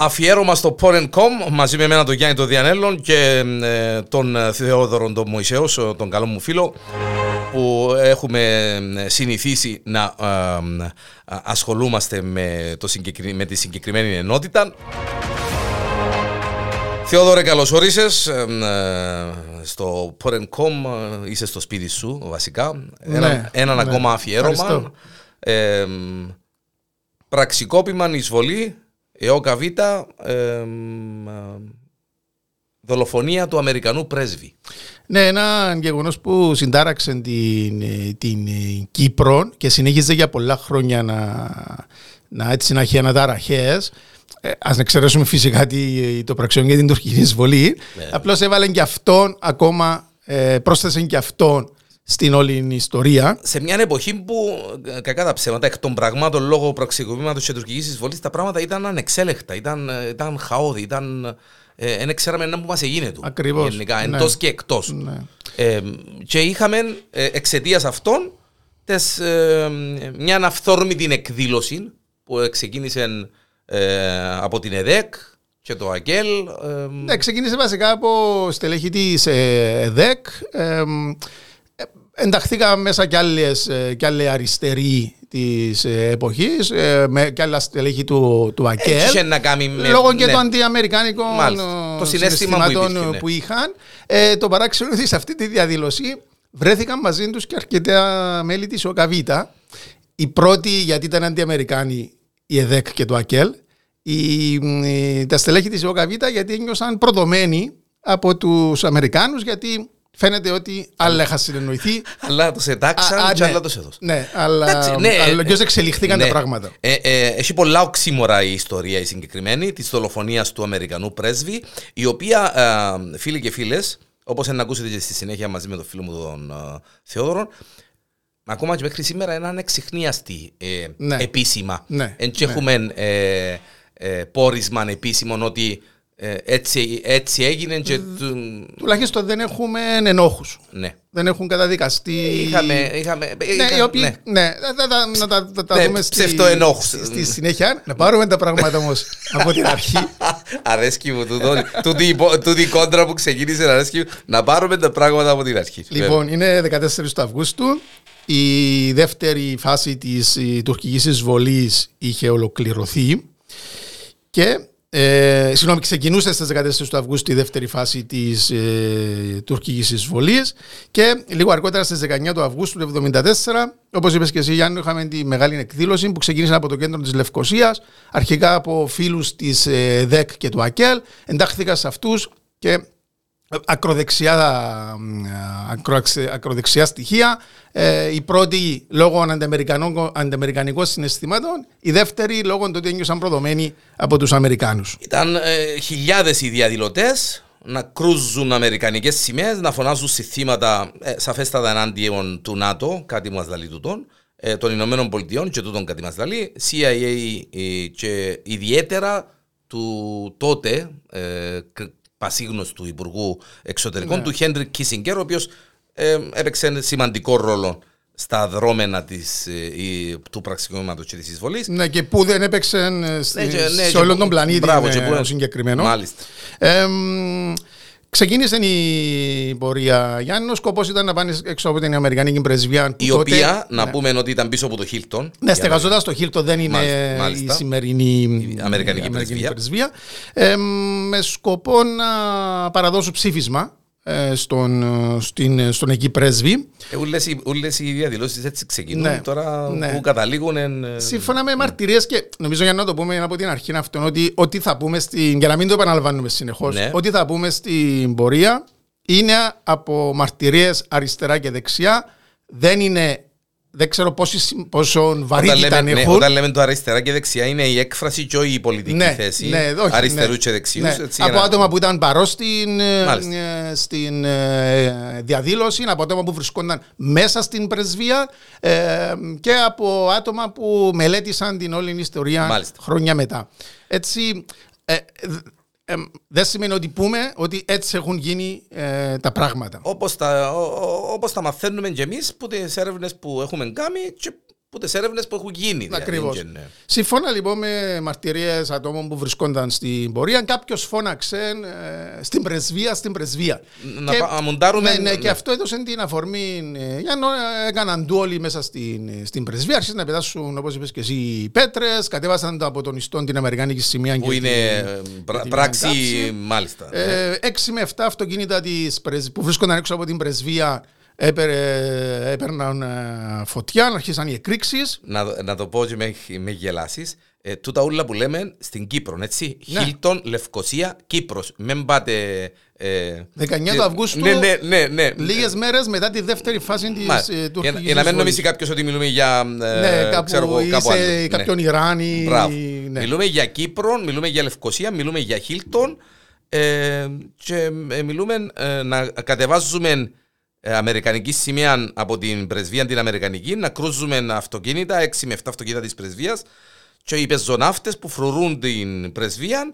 Αφιέρωμα στο Porn.com μαζί με εμένα τον Γιάννη τον Διανέλλον και ε, τον Θεόδωρο τον Μωυσέο, τον καλό μου φίλο που έχουμε συνηθίσει να ε, ασχολούμαστε με, το με τη συγκεκριμένη ενότητα. Θεόδωρε, καλώς όρισες ε, στο Porn.com, είσαι στο σπίτι σου βασικά. Ναι, Ένα, έναν ναι. ακόμα αφιέρωμα. Ευχαριστώ. Ε, πραξικόπημα, εισβολή, ΕΟΚΑ Β, ε, μ, α, δολοφονία του Αμερικανού πρέσβη. Ναι, ένα γεγονός που συντάραξε την, ε, την ε, Κύπρο και συνέχιζε για πολλά χρόνια να, να, έτσι, να έχει αναταραχές. Ε, ας εξαιρέσουμε φυσικά τη, το πραξιόν για την τουρκική εισβολή. Ναι. Απλώς έβαλε και αυτόν ακόμα, ε, πρόσθεσε και αυτόν στην όλη την ιστορία. Σε μια εποχή που, ε, κακά τα ψέματα, εκ των πραγμάτων λόγω πραξικοπήματος και τουρκικής εισβολής, τα πράγματα ήταν ανεξέλεκτα, ήταν, ε, ήταν χαόδη, ήταν... Ε, δεν ξέραμε να που μας έγινε του. Ακριβώς, Γενικά, ναι. εντός και εκτός. Ναι. Ε, και είχαμε ε, εξαιτίας αυτών τες, ε, μια αυθόρμητη εκδήλωση που ξεκίνησε ε, από την ΕΔΕΚ και το ΑΚΕΛ. ε, Ναι, ξεκίνησε βασικά από στελέχη της ε, ΕΔΕΚ. Ε, ε, ενταχθήκαν μέσα κι, άλλες, ε, κι άλλοι αριστεροί της ε, εποχής, ε, με, κι άλλα στελέχη του, του ΑΚΕΛ. Είχε να κάνει με... Λόγω και ναι. των αντιαμερικάνικων Μάλιστα. ε, Το συναίσθημα που συναισθημάτων υπήρχε, ναι. που είχαν. Ε, το παράξενο είναι ότι σε αυτή τη διαδήλωση βρέθηκαν μαζί τους και αρκετά μέλη της ΟΚΑΒΙΤΑ. Η πρώτη γιατί ήταν αντιαμερικάνοι η ΕΔΕΚ και το ΑΚΕΛ. Η, μ, ε, τα στελέχη της ΟΚΑΒΙΤΑ γιατί ένιωσαν προδομένοι από τους Αμερικάνους γιατί φαίνεται ότι άλλα είχαν συνεννοηθεί. Αλλά τους ετάξαν Α, α, και ναι. άλλα τους έδωσαν. Ναι, αλλά, Εντάξει, ναι, αλλά ε, και εξελιχθήκαν ναι. τα πράγματα. Ε, ε, έχει πολλά οξύμορα η ιστορία η συγκεκριμένη της δολοφονίας του Αμερικανού πρέσβη, η οποία, ε, φίλοι και φίλες, όπως να ακούσετε και στη συνέχεια μαζί με τον φίλο μου τον ε, Θεόδωρο, ακόμα και μέχρι σήμερα είναι ανεξιχνίαστη ε, Ναι. επίσημα. Ναι, Εν και ναι. έχουμε ε, ε, πόρισμα επίσημο ότι ε, έτσι, έτσι έγινε και. του- Τουλάχιστον δεν έχουμε ενόχους. ναι. Δεν έχουν καταδικαστεί. Είχαμε. είχαμε Ναι, είχα- οι οποίοι. ναι. Ναι, θα τα, να τα, θα τα Ναι, δούμε στη, ψευτοενόχους. στη, στη συνέχεια. Να πάρουμε τα πράγματα όμως από την αρχή. Αρέσκει μου τούτο, τούτη, υπο- τούτη η κόντρα που ξεκίνησε να αρέσκει μου, να πάρουμε τα πράγματα από την αρχή. λοιπόν, είναι 14 του Αυγούστου. Η δεύτερη φάση της ε, τουρκικής εισβολής είχε ολοκληρωθεί και ε, συγγνώμη, ξεκινούσε στις 14 του Αυγούστου η δεύτερη φάση της ε, τουρκικής εισβολής και λίγο αργότερα στις 19 του Αυγούστου του 1974, όπως είπες και εσύ Γιάννη, είχαμε τη μεγάλη εκδήλωση που ξεκίνησε από το κέντρο της Λευκοσίας, αρχικά από φίλους της ε, ΔΕΚ και του ΑΚΕΛ, εντάχθηκα σε αυτούς και ακροδεξιά, ακροαξε- ακροδεξιά στοιχεία. Ε, η πρώτη λόγω ανταμερικανικών, ανταμερικανικών συναισθημάτων, η δεύτερη λόγω του ότι ένιωσαν προδομένοι από τους Αμερικάνους. Ήταν ε, χιλιάδες οι διαδηλωτές να κρούζουν αμερικανικές σημαίες, να φωνάζουν συστήματα ε, σαφέστατα εναντίον του ΝΑΤΟ, κάτι μας λαλεί τούτον, ε, των Ηνωμένων Πολιτειών και τούτον κάτι μας λαλεί, CIA ε, και ιδιαίτερα του τότε ε, κ- πασίγνωστου Υπουργού Εξωτερικών, Ναι. του Χέντρικ Κίσιγκερ, ο οποίος ε, έπαιξε σημαντικό ρόλο στα δρόμενα της, ε, η- του πραξικοπήματος και της εισβολής. Ναι, και που δεν έπαιξαν ε, στη- Ναι, και- ναι, σε και όλον που- τον πλανήτη μπράβο, ε, και που- ο συγκεκριμένο. Μάλιστα. Ε, μ, ξεκίνησε η πορεία Γιάννη. Ο σκοπός ήταν να πάνε έξω από την Αμερικανική πρεσβεία. που Η τότε- οποία, να ναι. πούμε ότι ήταν πίσω από το Χίλτον. Ναι, στεγαζόταν στο Χίλτο δεν είναι Μάλιστα, μάλιστα. η σημερινή Η Αμερικανική πρεσβεία. πρεσβεία. Ε, με σκοπό να παραδώσουν ψήφισμα ε, στον, ε, στην, στον εκεί πρέσβη. Ε, Ούλες, οι- ούλες οι διαδηλώσεις έτσι ξεκινούν. Ναι, Τώρα ναι. που καταλήγουν. εν, ε, Σύμφωνα με μαρτυρίες και νομίζω για να το πούμε από την αρχή αυτό ότι ό,τι θα πούμε στην, για να μην το επαναλαμβάνουμε συνεχώς Ναι. ό,τι θα πούμε στην πορεία είναι από μαρτυρίες αριστερά και δεξιά δεν είναι δεν ξέρω πόση, συμ- πόσο Όταν βαρύτητα λέμε, ναι, έχουν όταν λέμε το αριστερά και δεξιά είναι η έκφραση και όχι η πολιτική Ναι, θέση ναι, όχι, αριστερούς ναι. και δεξιούς. Ναι. έτσι, από για να- άτομα που ήταν παρός στην, ε, Μάλιστα. ε, στην ε, διαδήλωση, από άτομα που βρισκόνταν μέσα στην πρεσβεία ε, και από άτομα που μελέτησαν την όλη ιστορία Μάλιστα. χρόνια μετά. Έτσι, ε, ε, δεν σημαίνει ότι πούμε ότι έτσι έχουν γίνει ε, τα πράγματα. Όπως τα, ο- ο- όπως τα μαθαίνουμε και εμείς από τις έρευνες που έχουμε κάνει και που τις έρευνες που έχουν γίνει. δηλαδή, Ακριβώς. και ναι. Σύμφωνα λοιπόν με μαρτυρίες ατόμων που βρισκόνταν στην πορεία, κάποιος φώναξε ε, στην πρεσβεία, στην πρεσβεία. Να πα- να μοντάρουμε, Ναι, ναι, ναι. και αυτό έδωσε την αφορμή ε, για να έκαναν του όλοι μέσα στην, στην πρεσβεία. Άρχισαν να πετάσουν, όπως είπες και εσύ, πέτρες, κατέβασαν το από τον ιστόν την Αμερικάνικη σημαία. Που και είναι την- ε, και πρα- την πράξη, εντάψη. μάλιστα. ναι. Ε, 6 με 7 αυτοκίνητα της, πρεσ- που βρίσκονταν έξω από την πρεσβεία έπαιρε, έπαιρναν ε, φωτιά, αρχίσαν οι εκρήξεις. να, να το πω και με, με γελάσεις. Ε, τούτα όλα που λέμε στην Κύπρο, έτσι. Ναι. Χίλτον, Λευκοσία, Κύπρος. Μην πάτε. Ε, 19 του Αυγούστου, Ναι, ναι, ναι. ναι. Λίγες μέρες μετά τη δεύτερη φάση της Μα, ε, για, τουρκικής για να μην νομίσει εισβολής. κάποιος ότι μιλούμε για. ε, Ναι, κάπου, ξέρω εγώ, ή κάπου σε άλλο. Ναι. κάποιον Ιράνι. Μπράβο. ναι. Μιλούμε για Κύπρο, μιλούμε για Λευκοσία, μιλούμε για Χίλτον ε, και ε, μιλούμε ε, να κατεβάζουμε ε, αμερικανική σημαία από την πρεσβεία την αμερικανική, να κρούζουμε αυτοκίνητα, 6 με 7 αυτοκίνητα της πρεσβείας και οι πεζοναύτες που φρουρούν την πρεσβεία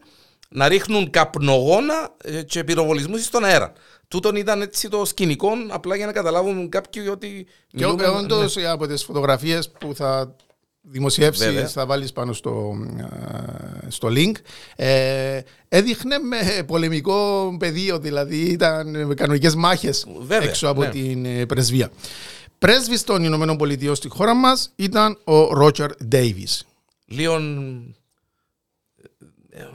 να ρίχνουν καπνογόνα ε, και πυροβολισμούς στον αέρα. Τούτον ήταν έτσι το σκηνικό, απλά για να καταλάβουν κάποιοι ότι. Και μιλούμε- όντως από τις φωτογραφίες που θα δημοσιεύσεις, Βέβαια. θα βάλεις πάνω στο, ε, στο link, ε, έδειχνε με πολεμικό πεδίο, δηλαδή ήταν με κανονικές μάχες Βέβαια, έξω από ναι. την ε, πρεσβεία. Πρέσβης των Ηνωμένων Πολιτειών στη χώρα μας ήταν ο Ρότσαρ Ντέιβις. λίγο ε, ε,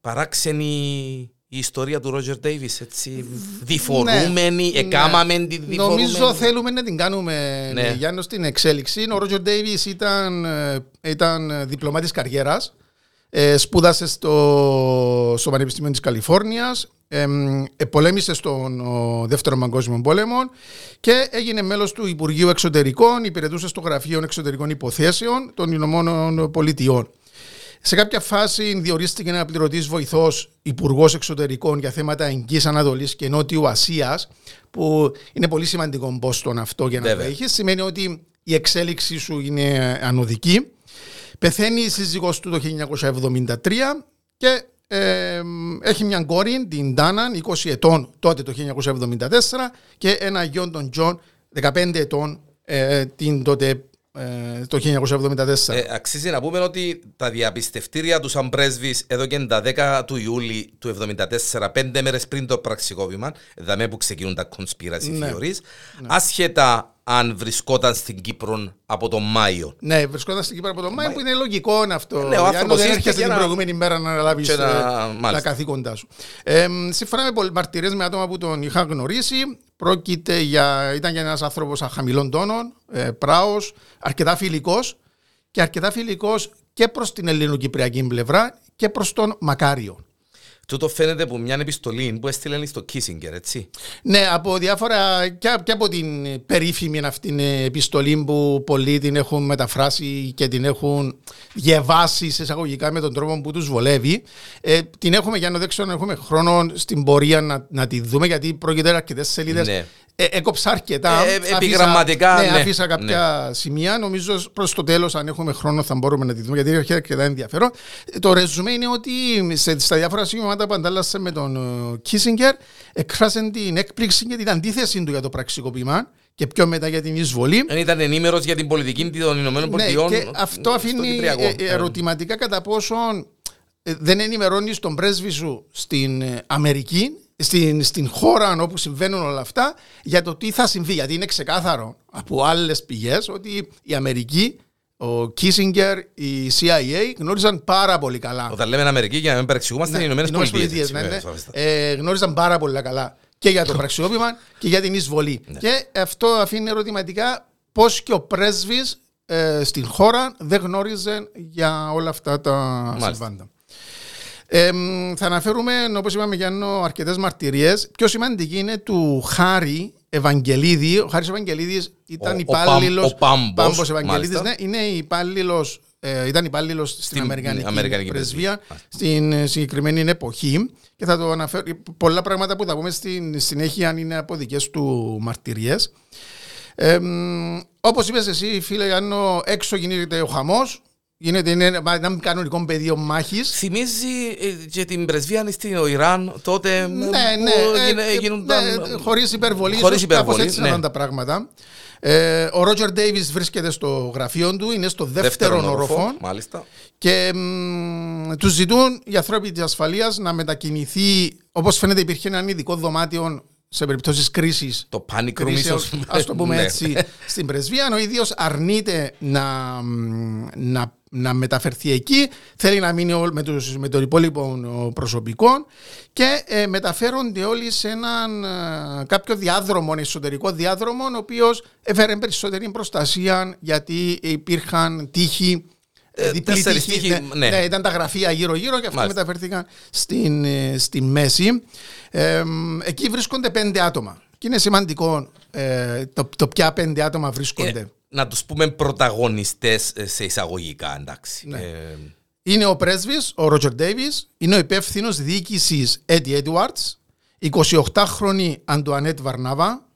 παράξενη η ιστορία του Ρότζερ Ντέιβις, έτσι, διφορούμενη, εκάμαμε τη διφορούμενη. Ναι. Νομίζω θέλουμε να την κάνουμε Ναι. ναι. Γιάννος στην εξέλιξη. Ο Ρότζερ Ντέιβις ήταν, ε, ήταν διπλωμάτης καριέρας. Ε, σπούδασε στο, στο Πανεπιστήμιο της Καλιφόρνιας. Ε, ε, πολέμησε στον ο, Δεύτερο Παγκόσμιο Πόλεμο και έγινε μέλος του Υπουργείου Εξωτερικών, υπηρετούσε στο Γραφείο Εξωτερικών Υποθέσεων των Ηνωμένων Πολιτειών. Σε κάποια φάση διορίστηκε αναπληρωτής βοηθός Υπουργός Εξωτερικών για θέματα Εγγύς Ανατολής και Νότιου Ασίας, που είναι πολύ σημαντικό πόστον αυτό για να Βέβαια. το έχει. Σημαίνει ότι η εξέλιξή σου είναι ανοδική. Πεθαίνει η σύζυγός του το 1973 και ε, έχει μια κόρη, την Ντάναν, 20 ετών τότε το 1974 και ένα γιο τον Τζον, 15 ετών ε, την τότε, ε, το 1974. Ε, αξίζει να πούμε ότι τα διαπιστευτήρια του σαν πρέσβης εδώ και τα 10 του Ιούλη του 1974, πέντε μέρες πριν το πραξικόπημα, δαμε που ξεκινούν τα conspiracy Ναι. theories, άσχετα αν βρισκόταν στην Κύπρο από τον Μάιο. Ναι, βρισκόταν στην Κύπρο από τον Μάιο που είναι λογικό αυτό. Ναι, ο Γιάννο, άνθρωπος δεν ήρθε έρχεσαι για την να- προηγούμενη μέρα να αναλάβεις Και να- τα μάλιστα. καθήκοντά σου. Ε, σύμφωνα με μαρτυρίες με άτομα που τον είχαν γνωρίσει, πρόκειται για, ήταν για ένας άνθρωπος χαμηλών τόνων, ε, πράος, αρκετά φιλικός και αρκετά φιλικός και προς την ελληνοκυπριακή πλευρά και προς τον Μακάριο. Τούτο φαίνεται από μια επιστολή που έστειλε στο Kissinger, έτσι. Ναι, από διάφορα και, και από την περίφημη αυτήν επιστολή που πολλοί την έχουν μεταφράσει και την έχουν διαβάσει σε εισαγωγικά με τον τρόπο που τους βολεύει. Ε, την έχουμε για να δέξω να έχουμε χρόνο στην πορεία να, να τη δούμε γιατί πρόκειται αρκετές σελίδες. Ναι. Ε, έκοψα αρκετά. Ε, Αφήσα- επιγραμματικά, ναι, ναι. αφήσα κάποια σημεία. Νομίζω προς το τέλος, αν έχουμε χρόνο, θα μπορούμε να τη δούμε γιατί έχει αρκετά ενδιαφέρον. Ε, Το ρεζουμέ είναι ότι σε, στα διάφορα σημεία που αντάλλασε με τον Κίσιγκερ, εκφράσαν την έκπληξη και την αντίθεση του για το πραξικοπήμα και πιο μετά για την εισβολή. Δεν ήταν ενήμερος για την πολιτική των Ηνωμένων Ναι, Πολιτειών. και αυτό στο αφήνει Κυπριακό. ε, ε, ερωτηματικά κατά πόσον ε, δεν ενημερώνεις τον πρέσβη σου στην ε, Αμερική, στην, στην χώρα όπου συμβαίνουν όλα αυτά, για το τι θα συμβεί. Γιατί είναι ξεκάθαρο από άλλες πηγές ότι η Αμερική, ο Κίσιγκερ, η CIA γνώριζαν πάρα πολύ καλά. Όταν λέμε Αμερική, για να μην παρεξηγούμαστε, είναι οι Ηνωμένες Ηνωμένες Πολιτείες. Πολιτείες, έτσι, ναι, βέβαια, ναι. σαφέστα. Ε, γνώριζαν πάρα πολύ καλά και για το πραξιόπημα και για την εισβολή. Ναι. Και αυτό αφήνει ερωτηματικά πώς και ο πρέσβης ε, στην χώρα δεν γνώριζε για όλα αυτά τα συμβάντα. Ε, μ, θα αναφέρουμε, όπως είπαμε, Γιάννο, αρκετές μαρτυρίες. Πιο σημαντική είναι του Χάρη Ευαγγελίδη. Ο Χάρης Ευαγγελίδης ήταν Ο- ο υπάλληλο. Παμ- ο Πάμπος, Ευαγγελίδης, μάλιστα. ναι, είναι υπάλληλος. Ε, ήταν υπάλληλος στην, Στην Αμερικανική, Αμερικανική πρεσβεία πρεσβεία. στην ε, συγκεκριμένη εποχή και θα το αναφέρω πολλά πράγματα που θα πούμε στην συνέχεια αν είναι από δικές του μαρτυρίες ε, μ, όπως είπες εσύ φίλε Γιάννο έξω γίνεται ο χαμός γίνεται είναι ένα ένα κανονικό πεδίο μάχης Θυμίζει ε, και την πρεσβεία στο Ιράν τότε ναι, που ναι, ε, γίνε- ε, γίνονταν- ναι, χωρίς υπερβολή, Χωρίς ίσως κάπως υπερβολή, έτσι ναι. να ήταν τα πράγματα. Ε, ο Ρότζερ Ντέιβις βρίσκεται στο γραφείο του, είναι στο δεύτερο όροφο. Μάλιστα. Και τους ζητούν οι ανθρώποι της ασφαλείας να μετακινηθεί. Όπως φαίνεται, υπήρχε ένα ειδικό δωμάτιο σε περιπτώσεις κρίσης. Το panic room, ίσως. Α το πούμε Ναι. έτσι, στην πρεσβεία. Ο ίδιος αρνείται να, να, να μεταφερθεί εκεί. Θέλει να μείνει όλ- με, τους, με το υπόλοιπο προσωπικό. Και ε, μεταφέρονται όλοι σε έναν ε, κάποιο διάδρομο, εσωτερικό διάδρομο, ο οποίος έφερε περισσότερη προστασία γιατί υπήρχαν τείχοι. Ε, διπλή τέσσερις τείχη, τείχοι, ναι. ναι, ήταν τα γραφεία γύρω-γύρω και αυτά Μάλιστα. μεταφέρθηκαν στην, ε, στη μέση. Ε, μ, εκεί βρίσκονται πέντε άτομα. Και είναι σημαντικό ε, το, το ποια πέντε άτομα βρίσκονται. Ε, να τους πούμε πρωταγωνιστές σε εισαγωγικά, εντάξει. Ναι. Ε, Είναι ο πρέσβης, ο Ρότζερ Ντέιβις, είναι ο υπεύθυνος διοίκησης Eddie Edwards, 28χρονη Αντουανέτ Βαρνάβα,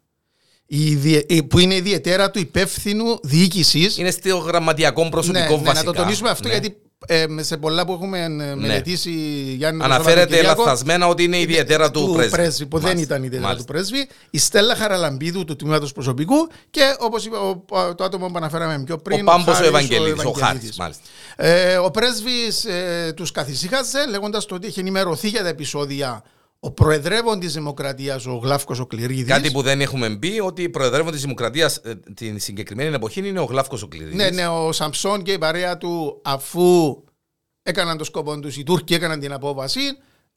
η διε- η- που είναι η ιδιαίτερα του υπεύθυνου διοίκησης. είναι στο γραμματιακό προσωπικό ναι, ναι, βασικά. να το τονίσουμε αυτό Ναι. γιατί ε, σε πολλά που έχουμε ε, μελετήσει Γιάννη Αναφέρεται Σαββατοκυριακό, λαθασμένα ότι είναι ιδιαίτερα του, πρέσβη. που δεν Μάλιστα. ήταν ιδιαίτερα Μάλιστα. του πρέσβη. Η Στέλλα Χαραλαμπίδου του τμήματος προσωπικού και όπως είπε ο- το άτομο που αναφέραμε πιο πριν. Ο Πάμπος ο Χάρης, Ευαγγελίδης, ο Ευαγγελίδης. Χάρης, μάλιστα. Ε, ο πρέσβης ε, τους καθησύχαζε λέγοντας το ότι είχε ενημερωθεί για τα επεισόδια ο προεδρεύων της Δημοκρατίας, ο Γλάφκος ο Κληρίδης. Κάτι που δεν έχουμε πει, ότι η προεδρεύον της Δημοκρατίας την συγκεκριμένη εποχή είναι ο Γλάφκος ο Κληρίδης. Ναι, ναι, ο Σαμψόν και η παρέα του αφού έκαναν το σκόπο τους, οι Τούρκοι έκαναν την απόβαση,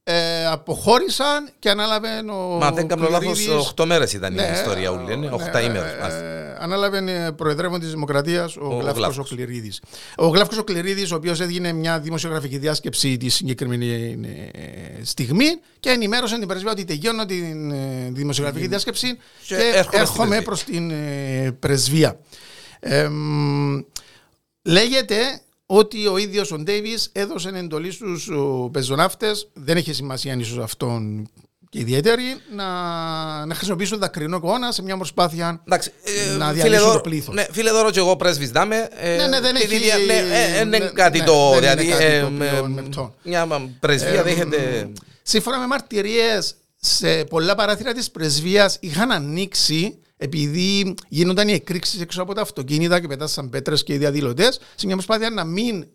ε, αποχώρησαν και ανάλαβε ο Μα δεν κάνω λάθος, Κληρίδης- 8 μέρες ήταν Ναι, η ιστορία όλη. Είναι 8 ναι, ημέρες. ε, ανάλαβε ε, προεδρεύον της Δημοκρατίας ο, Ο Γλάφκος ο Γλάφκος. Κληρίδη. Ο Γλάφκος ο Κληρίδη, ο οποίος έδινε μια δημοσιογραφική διάσκεψη τη συγκεκριμένη ε, στιγμή και ενημέρωσε την πρεσβεία ότι τελειώνω την ε, δημοσιογραφική διάσκεψη Και και, έρχομαι στην έρχομαι πρεσβεία. προς την ε, πρεσβεία. Ε, μ, λέγεται ότι ο ίδιος ο Ντέιβις έδωσε εντολή στους ο, πεζοναύτες, δεν έχει σημασία αν ίσως αυτόν και ιδιαίτερη, να, να χρησιμοποιήσουν δακρυνό κόνα σε μια προσπάθεια Εντάξει, ε, να φίλε διαλύσουν Δώρο- το πλήθος. Ναι, φίλε Δώρο και εγώ πρέσβης δάμε. ε, Ναι, ναι, δεν τη έχει- ίδια- ναι, ε, ε, ναι, είναι κάτι ναι, το. δεν είναι Δηλαδή, κάτι ε, το με- πλέον μεπτό. μια πρεσβεία Ε, δέχεται. Σύμφωνα με μαρτυρίες, σε πολλά παράθυρα της πρεσβείας είχαν ανοίξει επειδή γίνονταν οι εκρήξεις έξω από τα αυτοκίνητα και πετάσαν πέτρες και οι διαδηλωτές σε μια προσπάθεια να μην,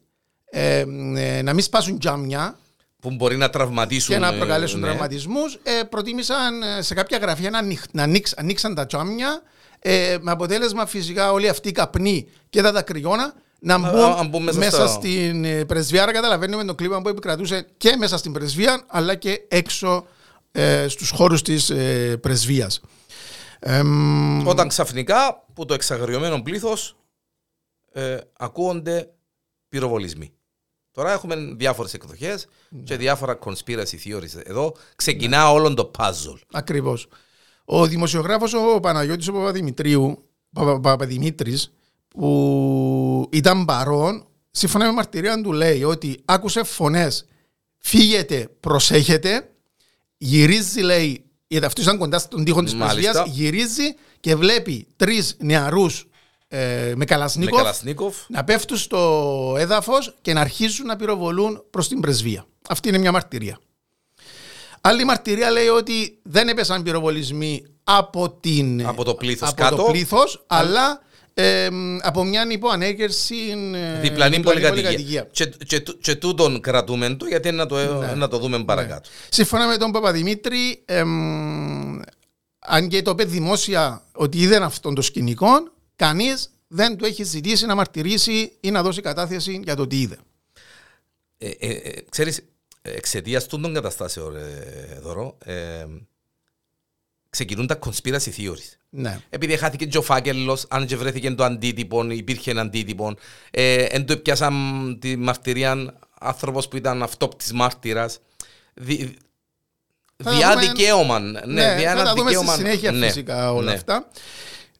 ε, ε, να μην σπάσουν τζάμια που μπορεί να τραυματίσουν. και να ε, προκαλέσουν ναι. τραυματισμούς ε, προτίμησαν ε, σε κάποια γραφεία να, ανοίξ- να ανοίξ- ανοίξαν τα τζάμια ε, με αποτέλεσμα φυσικά όλοι αυτοί οι καπνοί και τα δακρυγόνα να μπουν, α, αν μπουν μέσα μέσα, στο- στην ε, πρεσβεία. Άρα καταλαβαίνουμε το κλίμα που επικρατούσε και μέσα στην πρεσβεία αλλά και έξω ε, στους χώρους της ε, πρεσβείας. Ε, μ, Όταν ξαφνικά που το εξαγριωμένο πλήθος ε, ακούγονται πυροβολισμοί. Τώρα έχουμε διάφορες εκδοχές Ναι. και διάφορα conspiracy theories. Εδώ ξεκινά όλο το puzzle. Ακριβώς. Ο δημοσιογράφος ο Παναγιώτης ο Παπαδημητρίου, Παπα- Παπαδημήτρης, που ήταν παρόν, σύμφωνα με μαρτυρία του λέει ότι άκουσε φωνές, φύγετε, προσέχετε, γυρίζει λέει, γιατί αυτός ήταν κοντά στον τοίχο της Μάλιστα. πρεσβείας, γυρίζει και βλέπει τρεις νεαρούς ε, με Με καλασνίκοφ Καλασνίκοφ. να πέφτουν στο έδαφος και να αρχίζουν να πυροβολούν προς την πρεσβεία. Αυτή είναι μια μαρτυρία. Άλλη μαρτυρία λέει ότι δεν έπεσαν πυροβολισμοί από, την, Από το πλήθος από κάτω. το πλήθος, αλλά ε, μ, από μια υποανέγερση ε, Διπλανή πολυκατοικία. πολυκατοικία. Και, και, τού- και τούτον κρατούμε το γιατί να το, Ναι. να το δούμε παρακάτω. Σύμφωνα με τον Παπαδημήτρη, εμ, αν και το είπε δημόσια ότι είδε αυτόν το σκηνικό, κανείς δεν του έχει ζητήσει να μαρτυρήσει ή να δώσει κατάθεση για το τι είδε. Ε, ε, ε, ξέρεις, εξαιτίας τούτων των καταστάσεων, ε, Δωρό, ε, ξεκινούν τα conspiracy theories. Ναι. Επειδή χάθηκε και ο φάκελος, αν και βρέθηκε το αντίτυπο, υπήρχε ένα αντίτυπο, ε, εν το πιάσαν τη μαρτυρία άνθρωπος που ήταν αυτόπτης μάρτυρας. Δι, Θα διά δούμε- δικαίωμα. Ναι, Ναι, διά θα ένα τα δούμε στη δικαίωμα. συνέχεια ναι, φυσικά όλα ναι. αυτά.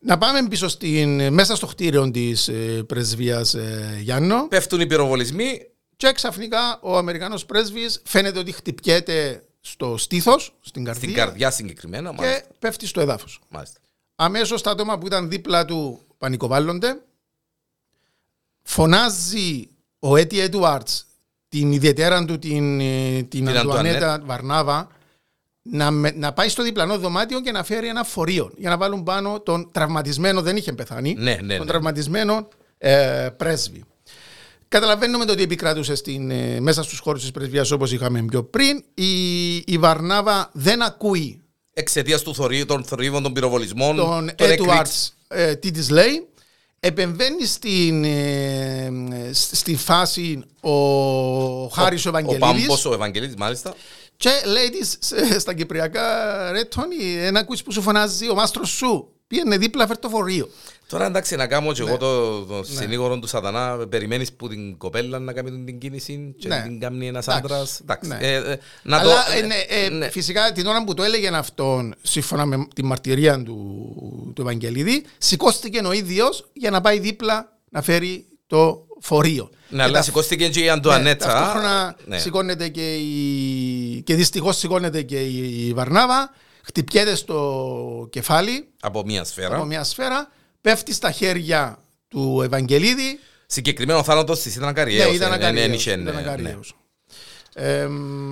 Να πάμε πίσω στην, μέσα στο κτίριο της ε, πρεσβείας ε, Γιάννο Πέφτουν οι πυροβολισμοί, και ξαφνικά ο Αμερικανός πρέσβης φαίνεται ότι χτυπιέται στο στήθος, στην καρδιά, στην καρδιά συγκεκριμένα. και Μάλιστα. πέφτει στο έδαφος. μάλιστα. Αμέσως τα άτομα που ήταν δίπλα του πανικοβάλλονται. Φωνάζει ο Έτι Έντουαρτς την ιδιαίτερα του την, ε, την, Την Αντουανέτα Αντουανέτα. Βαρνάβα να, με- να πάει στο διπλανό δωμάτιο και να φέρει ένα φορείο για να βάλουν πάνω τον τραυματισμένο, δεν είχε πεθάνει, Ναι, ναι, τον ναι. τραυματισμένο ε, πρέσβη. Καταλαβαίνουμε το ότι επικράτουσε στην, ε, μέσα στους χώρους της πρεσβείας όπως είχαμε πιο πριν. Η, η Βαρνάβα δεν ακούει Εξαιτίας του θορύβου, των θορύβων, των πυροβολισμών. τον των Edwards ε, τι της λέει. Επεμβαίνει στην, ε, σ- στη φάση ο Χάρης ο, Ο Ευαγγελίδης Πάμπος, ο Ευαγγελίδης, μάλιστα. και λέει της ε, στα κυπριακά ρε Τόνι, ένα ακούεις που σου φωνάζει ο μάστρος σου πήγαινε δίπλα φέρ το φορείο. Τώρα εντάξει να κάνω και Ναι. εγώ το, το συνήγορο του σατανά περιμένεις που την κοπέλα να κάνει την κίνηση και Ναι. να την κάνει ένας Εντάξει. άντρας. Εντάξει. Ναι. Ε, ε, να Αλλά το, ε, ναι, ε, ναι. φυσικά την ώρα που το έλεγε αυτόν, σύμφωνα με τη μαρτυρία του, του Ευαγγελίδη, σηκώστηκε ο ίδιος για να πάει δίπλα να φέρει το φορείο. Ναι, Και αλλά τα- σηκώστηκε και η ναι, Αντουανέτσα. ταυτόχρονα Ναι. σηκώνεται και η... και δυστυχώς σηκώνεται και η Βαρνάβα, χτυπιέται στο κεφάλι Από μία από σφαίρα. μια σφαίρα, πέφτει στα χέρια του Ευαγγελίδη Συγκεκριμένο θάνατος της ήταν ακαριαίος. ναι, ήταν ε, ακαριαίος. ε, ε, ήταν ναι, ναι. ακαριαίος. Ε,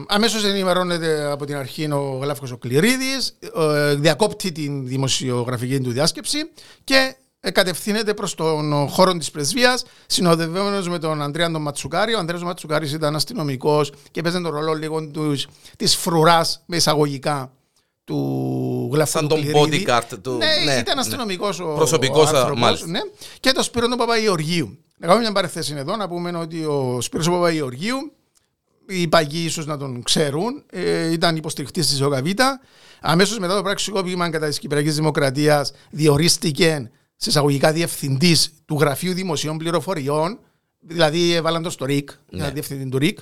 αμέσως ενημερώνεται από την αρχή ο Γλάφκος ο Κληρίδης, ε, διακόπτει την δημοσιογραφική του διάσκεψη και ε, κατευθύνεται προς τον χώρο της πρεσβείας συνοδευόμενος με τον Ανδρέας τον Ματσουκάρη. Ο Ανδρέας Ματσουκάρης ήταν αστυνομικός και παίζει τον ρόλο λίγο τους, της φρουράς με εισαγωγικά του Γλάφκου Σαν του τον Κληρίδη. bodyguard του. Ναι, ναι, ήταν ναι. αστυνομικός ο, Προσωπικός, ο άνθρωπος, μάλιστα. ναι. Και το Σπύρο του Παπαγεωργίου. Να κάνουμε μια παρεθέση εδώ να πούμε ότι ο Σπύρος του Παπαγεωργίου οι παγιοί ίσως να τον ξέρουν, ε, ήταν υποστηρικτής της ΟΚΑΒΙΤΑ. Αμέσως μετά το πραξικόπημα κατά της Κυπριακής Δημοκρατίας διορίστηκε σε εισαγωγικά διευθυντής του Γραφείου Δημοσίων Πληροφοριών, δηλαδή έβαλαν το στο ΡΙΚ, Ναι. ναι. διευθυντή του ΡΙΚ.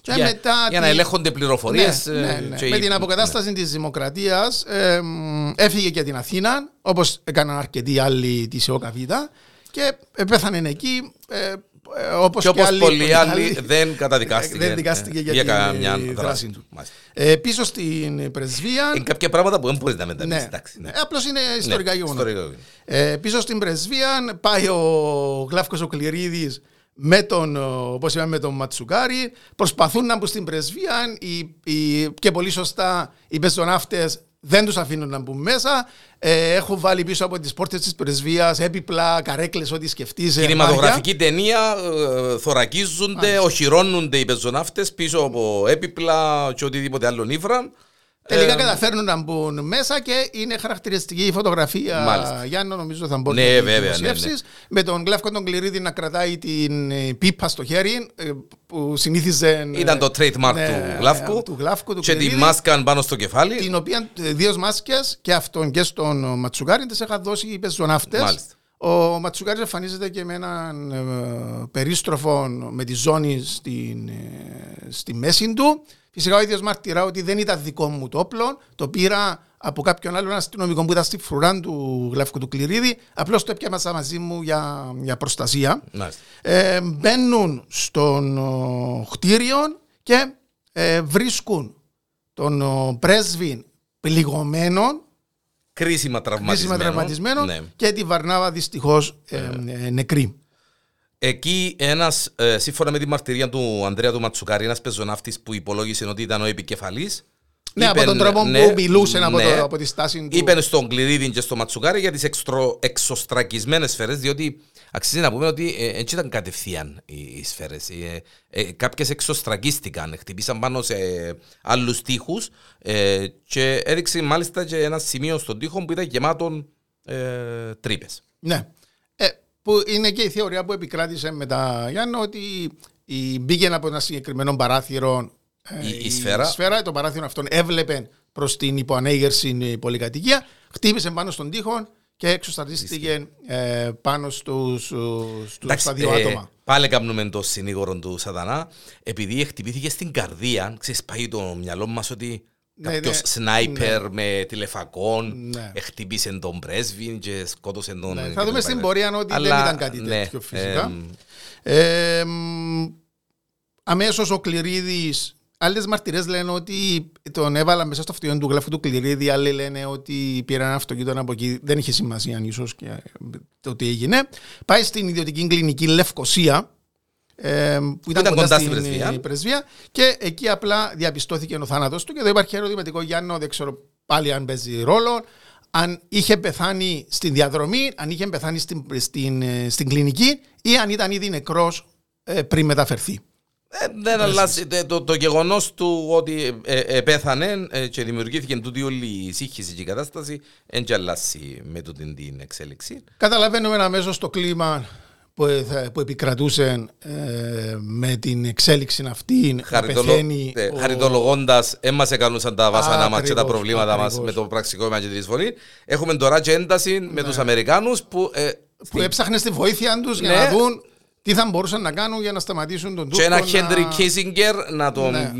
Και Για, μετά για να τη- ελέγχονται πληροφορίες. ναι, ναι, ε, ναι. και Με οι- την αποκατάσταση της δημοκρατίας ε, μ, έφυγε και την Αθήνα, όπως έκαναν αρκετοί άλλοι της ΕΟΚΑΒΙΤΑ και ε, πέθανε εκεί, ε, ε, όπως Και και, όπως άλλοι. πολλοί άλλοι δεν καταδικάστηκε. Δεν δικάστηκε ε, για για την, καμιά ε, δράση δράση του. του. Μάλιστα. Ε, πίσω στην πρεσβεία. Είναι κάποια πράγματα που δεν μπορείς να μεταπίσεις. ναι, εντάξει, ναι. ε, απλώς είναι ιστορικά Ναι, γεγονότα. ιστορικά. Ε, πίσω στην πρεσβεία πάει ο Γλάφκος ο Κληρίδης με τον, ο, όπως είπαμε, με τον Ματσουκάρη. Προσπαθούν να μπουν στην πρεσβεία οι, οι, και πολύ σωστά οι πεζοναύτες δεν τους αφήνουν να μπουν μέσα. Ε, έχουν βάλει πίσω από τις πόρτες της πρεσβείας έπιπλα, καρέκλες, ό,τι σκεφτείς. ε, Κινηματογραφική ταινία, ε, θωρακίζονται, οχυρώνονται οι πεζοναύτες πίσω από έπιπλα και οτιδήποτε άλλο νύφρα. Τελικά Ε, καταφέρνουν να μπουν μέσα και είναι χαρακτηριστική η φωτογραφία. Μάλιστα. Γιάννο, νομίζω θα μπορεί Ναι, να βέβαια, ναι, δημοσιεύσεις. Με τον Γλεύκο τον Κληρίδη να κρατάει την ε, πίπα στο χέρι ε, που συνήθιζε. ε, Ήταν το trademark ναι, του Γλάφκου. Του Γλάφκου, του και τη Κληρίδη, μάσκα πάνω στο κεφάλι. Την οποία ε, δύο μάσκες και αυτόν και στον Ματσουκάρη τις είχαν δώσει οι πεζοναύτες. Μάλιστα. Ο Ματσουκάρης εμφανίζεται και με έναν ε, περίστροφο με τη ζώνη στην, ε, στη μέση του. Φυσικά ο ίδιος μαρτυρά ότι δεν ήταν δικό μου το όπλο. Το πήρα από κάποιον άλλον αστυνομικό που ήταν στη φρουρά του Γλαύκου του Κληρίδη. Απλώς το έπιασα μαζί μου για, για προστασία. Μάλιστα. Ε, μπαίνουν στον ο, κτίριο και ε, βρίσκουν τον ο, πρέσβη πληγωμένο, Κρίσιμα τραυματισμένο. κρίσιμα τραυματισμένο Ναι. και τη Βαρνάβα δυστυχώς ε, ε, νεκρή. Εκεί ένας, ε, σύμφωνα με τη μαρτυρία του Ανδρέα του Ματσουκάρη, ένας πεζοναύτης που υπολόγισε ότι ήταν ο επικεφαλής. Ναι, από τον τρόπο που μιλούσε από, το, από τη στάση του. Είπε στον Κληρίδη και στο Ματσουκάρη για τις εξωστρακισμένες σφαίρες, διότι αξίζει να πούμε ότι ε, έτσι ήταν κατευθείαν οι, οι σφαίρες. Ε, ε, Κάποιες εξωστρακίστηκαν, χτυπήσαν πάνω σε άλλους τοίχου ε, και έδειξε μάλιστα και ένα σημείο στον τοίχο που ήταν γεμάτο ε, τρύπες. Ναι. Ε, που είναι και η θεωρία που επικράτησε μετά Γιάννο ότι η, μπήκε από ένα συγκεκριμένο παράθυρο ε, Η- η σφαίρα. σφαίρα. Το παράθυρο αυτόν έβλεπε προς την υποανέγερση πολυκατοικία, χτύπησε πάνω στον τοίχο και εξωστατίστηκε ε, πάνω στους, στους, Εντάξει, στα δύο ε, άτομα. Πάλι κάνουμε το συνήγορο του Σατανά. Επειδή χτυπήθηκε στην καρδία, ξέρεις, πάει το μυαλό μας ότι Ναι, κάποιος ναι. σνάιπερ με τηλεφακόν Ναι. χτύπησε τον πρέσβη και σκότωσε τον... Ναι, και θα τον δούμε στην πάει- πορεία ότι Αλλά, δεν ήταν κάτι ναι, τέτοιο φυσικά. εμ, Ε, μ, αμέσως ο Κληρίδης Άλλες μαρτυρίε λένε ότι τον έβαλαν μέσα στο αυτοκίνητο του γλάφου του Κληρίδη. Άλλοι λένε ότι πήραν ένα αυτοκίνητο από εκεί. Δεν είχε σημασία ίσως και το τι έγινε. Πάει στην ιδιωτική κλινική Λευκοσία. ε, που ήταν, κοντά, στην πρεσβεία. πρεσβεία. Και εκεί απλά διαπιστώθηκε ο θάνατος του. Και εδώ υπάρχει ερωτηματικό Γιάννο, δεν ξέρω πάλι αν παίζει ρόλο. Αν είχε πεθάνει στην διαδρομή, αν είχε πεθάνει στην, στην, στην κλινική ή αν ήταν ήδη νεκρός ε, πριν μεταφερθεί. Ε, δεν αλλάζει το, το γεγονός του ότι ε, ε, πέθανε ε, και δημιουργήθηκε τούτη όλη η σύγχυση και η κατάσταση δεν και αλλάζει με τούτη την εξέλιξη. Καταλαβαίνουμε αμέσως το κλίμα που, που επικρατούσε με την εξέλιξη αυτή. Χαριτολο... Ε, ο... Χαριτολογώντας, δεν έκαναν τα βάσανα μας και τα προβλήματα μας με το πραξικό μα και τη εισφορή. Έχουμε τώρα και ένταση με ναι. τους Αμερικάνους που. που έψαχνε τη βοήθεια τους ναι. για να δουν τι θα μπορούσαν να κάνουν για να σταματήσουν τον Τούρκο. Και ένα Χέντρι Κίσιγκερ να, τον, ναι.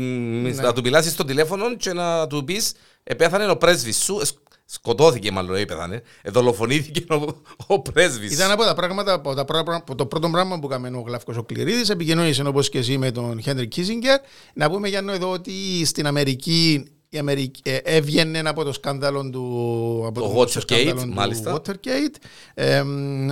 να ναι. του μιλάσει στο τηλέφωνο και να του πεις επέθανε ο πρέσβης σου. Σκοτώθηκε μάλλον, έπεθανε. Δολοφονήθηκε ο, ο πρέσβης. Ήταν από τα πράγματα, από, τα, από το πρώτο πράγμα που έκανε ο Γλαύκο ο Κληρίδης. Επικοινωνήσε όπως και εσύ με τον Χέντρι Κίσιγκερ. Να πούμε για εδώ ότι στην Αμερική η Αμερική, ε, έβγαινε από το σκάνδαλο του, από το, το Watergate, μάλιστα. Watergate. Ε,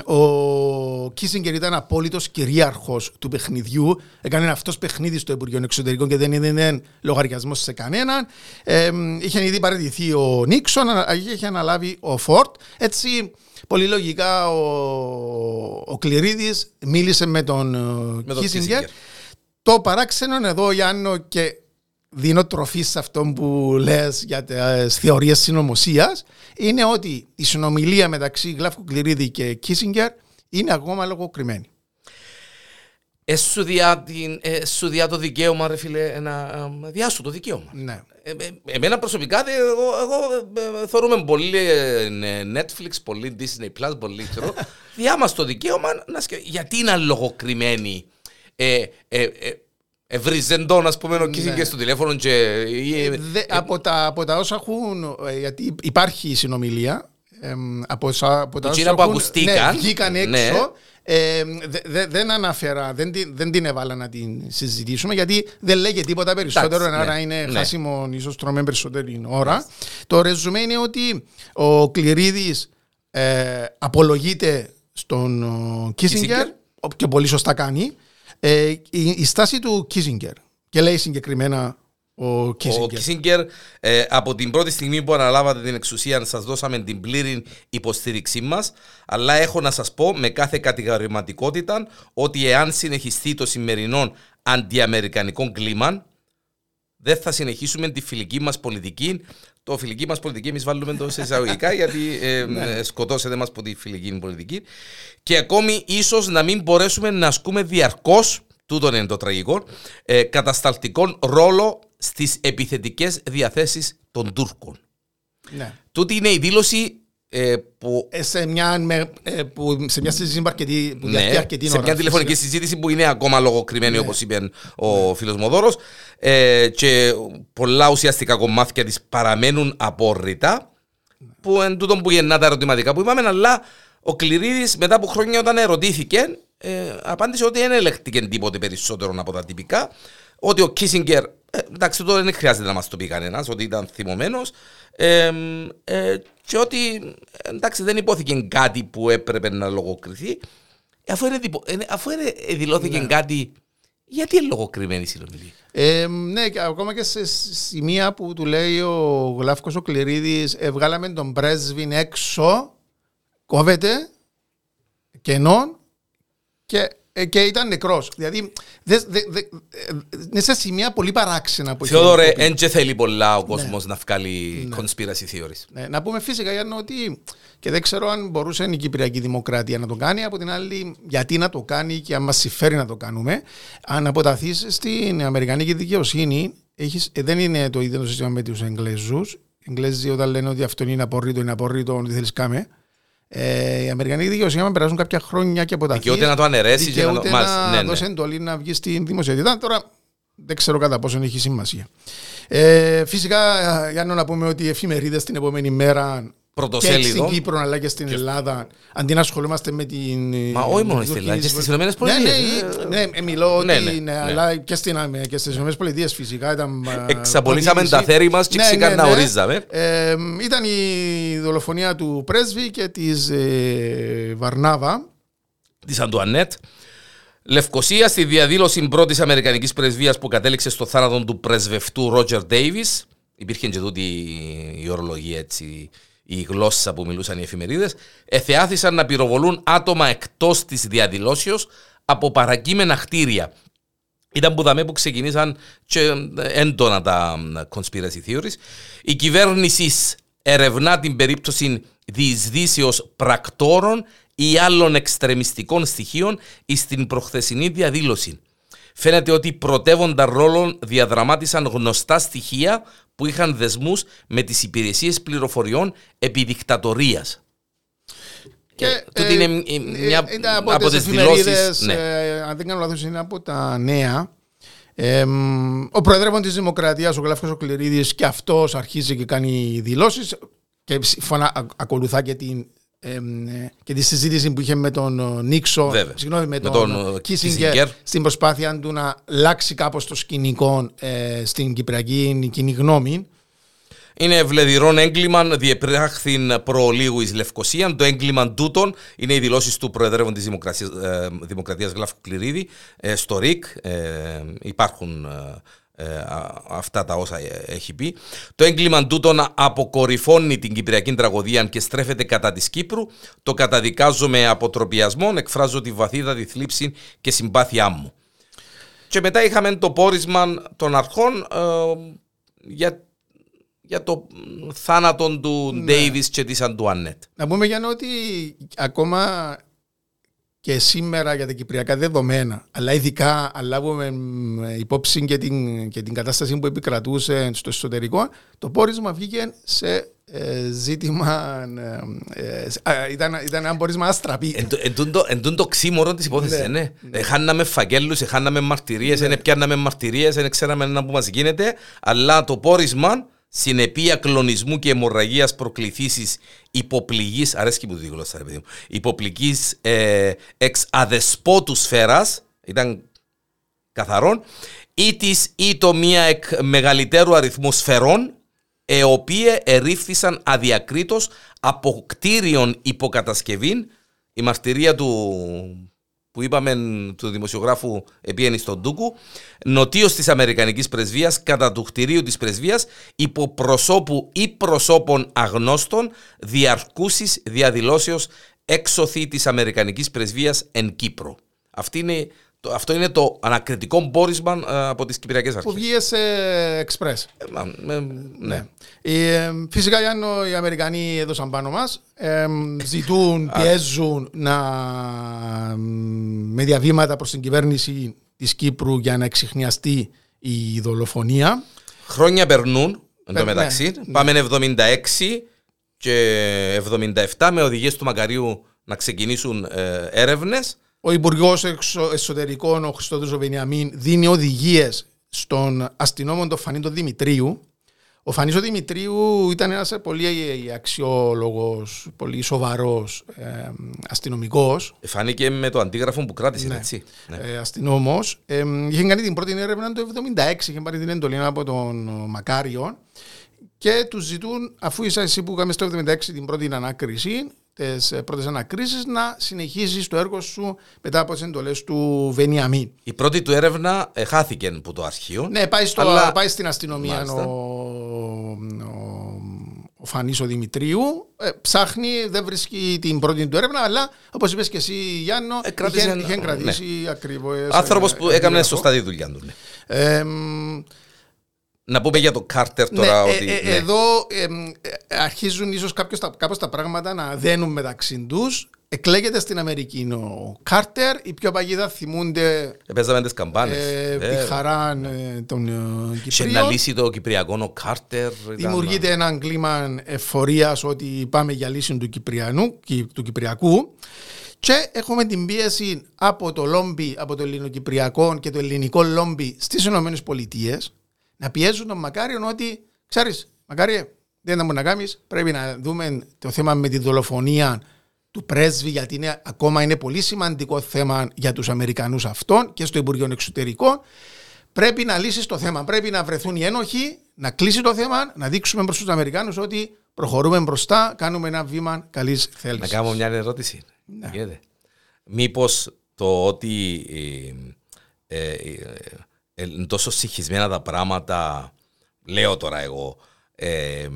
ο Κίσιγκερ ήταν απόλυτος κυρίαρχος του παιχνιδιού. Έκανε αυτός παιχνίδι στο Υπουργείο Εξωτερικών και δεν έδινε λογαριασμός σε κανέναν. Ε, είχε ήδη παραιτηθεί ο Νίξον, είχε αναλάβει ο Φόρτ. Έτσι, πολύ λογικά ο, ο Κληρίδης μίλησε με τον Κίσιγκερ. Το παράξενο εδώ, Γιάννο, και δίνω τροφή σε αυτό που λες για τις θεωρίες συνωμοσίας είναι ότι η συνομιλία μεταξύ Γλάφκου Κληρίδη και Κίσιγκερ είναι ακόμα λογοκριμένη. Εσού διά, διά το δικαίωμα, ρε φίλε, να διάσου το δικαίωμα. Ναι. Ε, ε, εμένα προσωπικά, εγώ, εγώ θεωρούμε πολύ Netflix, πολύ Disney Plus, πολύ ξέρω. διά μας το δικαίωμα, να σκε... γιατί είναι λογοκριμένη. Ε, ε, ε, Ευρυζεντών, ας πούμε, ο ναι. και στο τηλέφωνο. Και... Ε, Δε, από, τα, από τα όσα έχουν. Ε, γιατί υπάρχει συνομιλία. Ε, από, από τα όσα που ακουστήκαν. Ναι, βγήκαν έξω. Ναι. Ε, δε, δεν αναφέρα, δεν, δεν την έβαλα να την συζητήσουμε γιατί δεν λέγεται τίποτα περισσότερο, Εντάξει, άρα ναι, είναι ναι. χάσιμο, ίσως τρώμε περισσότερη ώρα. Το ρεζουμέ είναι ότι ο Κληρίδης ε, απολογείται στον Κίσιγκερ, και πολύ σωστά κάνει. Ε, η, η, στάση του Κίσιγκερ και λέει συγκεκριμένα ο Κίσιγκερ. Ο Κίσιγκερ ε, από την πρώτη στιγμή που αναλάβατε την εξουσία σας δώσαμε την πλήρη υποστήριξή μας αλλά έχω να σας πω με κάθε κατηγορηματικότητα ότι εάν συνεχιστεί το σημερινό αντιαμερικανικό κλίμα δεν θα συνεχίσουμε τη φιλική μας πολιτική το φιλική μας πολιτική, εμείς βάλουμε το σε εισαγωγικά, γιατί ε, ναι. ε, σκοτώσετε μας από τη φιλική πολιτική. Και ακόμη ίσως να μην μπορέσουμε να ασκούμε διαρκώς, τούτο είναι το τραγικό, ε, κατασταλτικό ρόλο στις επιθετικές διαθέσεις των Τούρκων. Ναι. Τούτη είναι η δήλωση ε, που... Ε, σε, μια, με, ε, που, σε μια συζήτηση αρκετή, που ναι, αρκετή σε ώρα, μια τηλεφωνική φυσικά. συζήτηση που είναι ακόμα λογοκριμένη ναι. όπως είπε ο ναι. φίλος Μοδόρος ε, και πολλά ουσιαστικά κομμάτια της παραμένουν απόρριτα που εν τούτο που γεννά τα ερωτηματικά που είπαμε αλλά ο Κληρίδης μετά από χρόνια όταν ερωτήθηκε ε, απάντησε ότι δεν ελεγχτήκε τίποτε περισσότερο από τα τυπικά ότι ο Κίσιγκερ ε, εντάξει τώρα δεν χρειάζεται να μας το πει κανένας ότι ήταν θυμωμένος ε, ε, και ότι εντάξει δεν υπόθηκε κάτι που έπρεπε να λογοκριθεί αφού, είναι, αφού είναι, δηλώθηκε ναι. κάτι γιατί είναι λογοκριμένη η συνομιλία; Ε, ναι, και ακόμα και σε σημεία που του λέει ο Γλάφκος ο Κληρίδης εβγάλαμε τον πρέσβην έξω κόβεται κενών και ε, και ήταν νεκρός. Δηλαδή, δε, δε, δε, είναι σε σημεία πολύ παράξενα που Θεόδωρε, δεν θέλει πολλά ο κόσμος ναι. να βγάλει ναι. conspiracy theories. Ναι. Να πούμε φυσικά για ότι και δεν ξέρω αν μπορούσε η Κυπριακή Δημοκρατία να το κάνει. Από την άλλη, γιατί να το κάνει και αν μας συμφέρει να το κάνουμε. Αν αποταθείς στην Αμερικανική δικαιοσύνη, έχεις, ε, δεν είναι το ίδιο το σύστημα με τους Εγγλέζους. Οι Εγγλέζοι όταν λένε ότι αυτό είναι απορρίτω, είναι απορρίτω, τι θέλεις κάμε. Ε, οι Αμερικανοί δικαιοσύνη, αν περάσουν κάποια χρόνια και αποταθεί. Δικαιούται να το αναιρέσει και να, το... να ναι, ναι. δώσει εντολή να βγει στην δημοσιότητα. Τώρα δεν ξέρω κατά πόσο έχει σημασία. Ε, φυσικά, για να πούμε ότι οι εφημερίδες την επόμενη μέρα πρωτοσέλιδο. Και στην Κύπρο αλλά και στην Ελλάδα, αντί να ασχολούμαστε με την. Μα όχι μόνο στην Ελλάδα, και στις Ηνωμένες Πολιτείες. Ναι, ναι, ναι, μιλώ ναι, ότι. Ναι, αλλά και, στην, και στις Ηνωμένες Πολιτείες φυσικά ήταν. Εξαπολύσαμε τα θέρη μας και ξεκινά να ορίζαμε. Ήταν η δολοφονία του πρέσβη και της Βαρνάβα. Της Αντουανέτ. Λευκοσία στη διαδήλωση πρώτης Αμερικανικής πρεσβείας που κατέληξε στο θάνατο του πρεσβευτού Ρότζερ Ντέιβις. Υπήρχε και τούτη η ορολογία έτσι, η γλώσσα που μιλούσαν οι εφημερίδες. Εθεάθησαν να πυροβολούν άτομα εκτός της διαδηλώσεως από παρακείμενα χτίρια. Ήταν που δαμέ που ξεκινήσαν και έντονα τα conspiracy theories. Η κυβέρνηση ερευνά την περίπτωση διεισδύσεως πρακτόρων ή άλλων εξτρεμιστικών στοιχείων στην προχθεσινή διαδήλωση. Φαίνεται ότι πρωτεύοντα ρόλων διαδραμάτισαν γνωστά στοιχεία που είχαν δεσμούς με τις υπηρεσίες πληροφοριών επί δικτατορίας. Και, ε, ε, είναι ε, μια ήταν από, από τις τις δηλώσεις, εφημερίδες, ναι. ε, αν δεν κάνω λάθος, είναι από τα νέα. Ε, μ, ο Προεδρεύων της Δημοκρατίας, ο Γλάφκος ο Κληρίδης, και αυτός αρχίζει και κάνει δηλώσεις και φωνα, α- ακολουθά και την, ε, μ, ε, και τη συζήτηση που είχε με τον ε, Νίξο, Βέβαια. συγγνώμη, με, Με τον, τον, ε, Κίσιγκερ, Kissinger. στην προσπάθεια του να αλλάξει κάπως το σκηνικό ε, στην Κυπριακή κοινή γνώμη. Είναι ευλεδηρών έγκλημα, διεπράχθην προλίγου εις Λευκοσία. Το έγκλημα τούτων είναι οι δηλώσεις του Προεδρεύων της Δημοκρατίας, ε, Δημοκρατίας Γλάφου Κληρίδη ε, στο ΡΙΚ. Ε, υπάρχουν ε, ε, α- αυτά τα όσα ε, έχει πει. Το έγκλημα τούτων αποκορυφώνει την Κυπριακή τραγωδία και στρέφεται κατά της Κύπρου. Το καταδικάζω με αποτροπιασμό, εκφράζω τη βαθύτατη θλίψη και συμπάθειά μου. Και μετά είχαμε το πόρισμα των αρχών ε, για, για το μ, θάνατο του Ντέιβις και της Αντουανέτ. Να πούμε για ότι ακόμα και σήμερα για τα κυπριακά δεδομένα, αλλά ειδικά αν λάβουμε μ, υπόψη και την, και την κατάσταση που επικρατούσε στο εσωτερικό, το πόρισμα βγήκε σε ε, ζήτημα. ε, ε, α, ήταν, ήταν ένα πόρισμα αστραπή. Εν, τω- εν, τούτο- εν τούτο ξύμορο της υπόθεσης, Ναι. ναι. Ε, Χάναμε φαγγέλους, ε, χάναμε μαρτυρίες, δεν πιάναμε μαρτυρίες, δεν ξέραμε να που μας γίνεται, αλλά το πόρισμα συνεπία κλονισμού και αιμορραγίας προκληθήσεις υποπληγής, αρέσκει μου τη γλώσσα ρε παιδί μου, υποπληγής ε, εξ αδεσπότου σφαίρας, ήταν καθαρόν, ή της ή το μία εκ μεγαλύτερου αριθμού σφαιρών, οι οποίε ερήφθησαν αδιακρίτως από κτίριον υποκατασκευή. Η μαρτυρία του που είπαμε του δημοσιογράφου επίενη στον Τούκου, νοτίως της Αμερικανικής Πρεσβείας, κατά του κτηρίου της Πρεσβείας, υπό προσώπου ή προσώπων αγνώστων, διαρκούσης διαδηλώσεως έξωθη της Αμερικανικής Πρεσβείας εν Κύπρο. Αυτή είναι, το, αυτό είναι το ανακριτικό πόρισμα ε, από τις Κυπριακές που Αρχές. βγήκε σε εξπρές. Ε, μα, ε, ναι. Ε, φυσικά Γιάννο, οι Αμερικανοί έδωσαν πάνω μας ε, ζητούν, πιέζουν να, με διαβήματα προς την κυβέρνηση της Κύπρου για να εξηχνιαστεί η δολοφονία Χρόνια περνούν, εν τω Ναι, μεταξύ. ναι. Πάμε 76 και 77 με οδηγίες του Μακαρίου να ξεκινήσουν ε, έρευνες. Ο Υπουργός Εσωτερικών, ο Χριστόδουλο Βενιαμίν, δίνει οδηγίες στον αστυνόμο τον Φανή τον Δημητρίου. Ο Φανής ο Δημητρίου ήταν ένας πολύ αξιόλογος, πολύ σοβαρός ε, αστυνομικός, Φάνηκε με το αντίγραφο που κράτησε, Ναι. έτσι. Ναι. ε, αστυνόμος. Ε, είχε κάνει την πρώτη έρευνα το 1976, είχε πάρει την εντολή από τον Μακάριο και τους ζητούν, αφού είσαι εσύ που είχαμε στο 1976 την πρώτη ανάκριση, τις πρώτες ανακρίσεις, να συνεχίσει το έργο σου μετά από τις εντολές του Βενιαμίν. Η πρώτη του έρευνα ε, χάθηκε από το αρχείο. Ναι, πάει, στο, Αλλά- πάει στην αστυνομία Μάλιστα. ο, ο, ο Φανής ο Δημητρίου. Ε, ψάχνει, δεν βρίσκει την πρώτη του έρευνα, αλλά όπως είπες και εσύ, Γιάννο, Ε, κράτησε είχε, ένα- είχε ναι. κρατήσει ακριβώς. Άνθρωπος που έκανε σωστά τη δουλειά του. ναι. Ε, μ, Να πούμε για το Κάρτερ ναι, τώρα ε, ότι... ε, ναι. Εδώ ε, μ, ε, αρχίζουν ίσως κάποιος τα, κάπως τα πράγματα να δένουν μεταξύ τους. Εκλέγεται στην Αμερική ο Κάρτερ, οι πιο παγίδα θυμούνται Παίζαμε τις καμπάνες. ε, Ε, τη χαρά ε, των ε, Και να Κυπρίων. λύσει το Κυπριακό ο Κάρτερ. ήταν- Δημιουργείται ένα κλίμα εφορίας ότι πάμε για λύση του, Κυπριανού, Κι- του Κυπριακού. Και έχουμε την πίεση από το λόμπι, από το ελληνοκυπριακό και το ελληνικό λόμπι στις ΗΠΑ να πιέζουν τον Μακάριον ότι ξέρεις, Μακάριε, δεν θα μπορεί να κάνεις. Πρέπει να δούμε το θέμα με τη δολοφονία του πρέσβη, γιατί είναι, ακόμα είναι πολύ σημαντικό θέμα για τους Αμερικανούς αυτών και στο Υπουργείο Εξωτερικών. Πρέπει να λύσεις το θέμα. Πρέπει να βρεθούν οι ένοχοι, να κλείσει το θέμα, να δείξουμε προς τους Αμερικάνου ότι προχωρούμε μπροστά, κάνουμε ένα βήμα καλής Να θέληση. κάνω μια ερώτηση. Ναι. Γίνεται. Μήπως το ότι ε, ε, ε, είναι τόσο συγχυσμένα τα πράγματα, λέω τώρα εγώ, ε,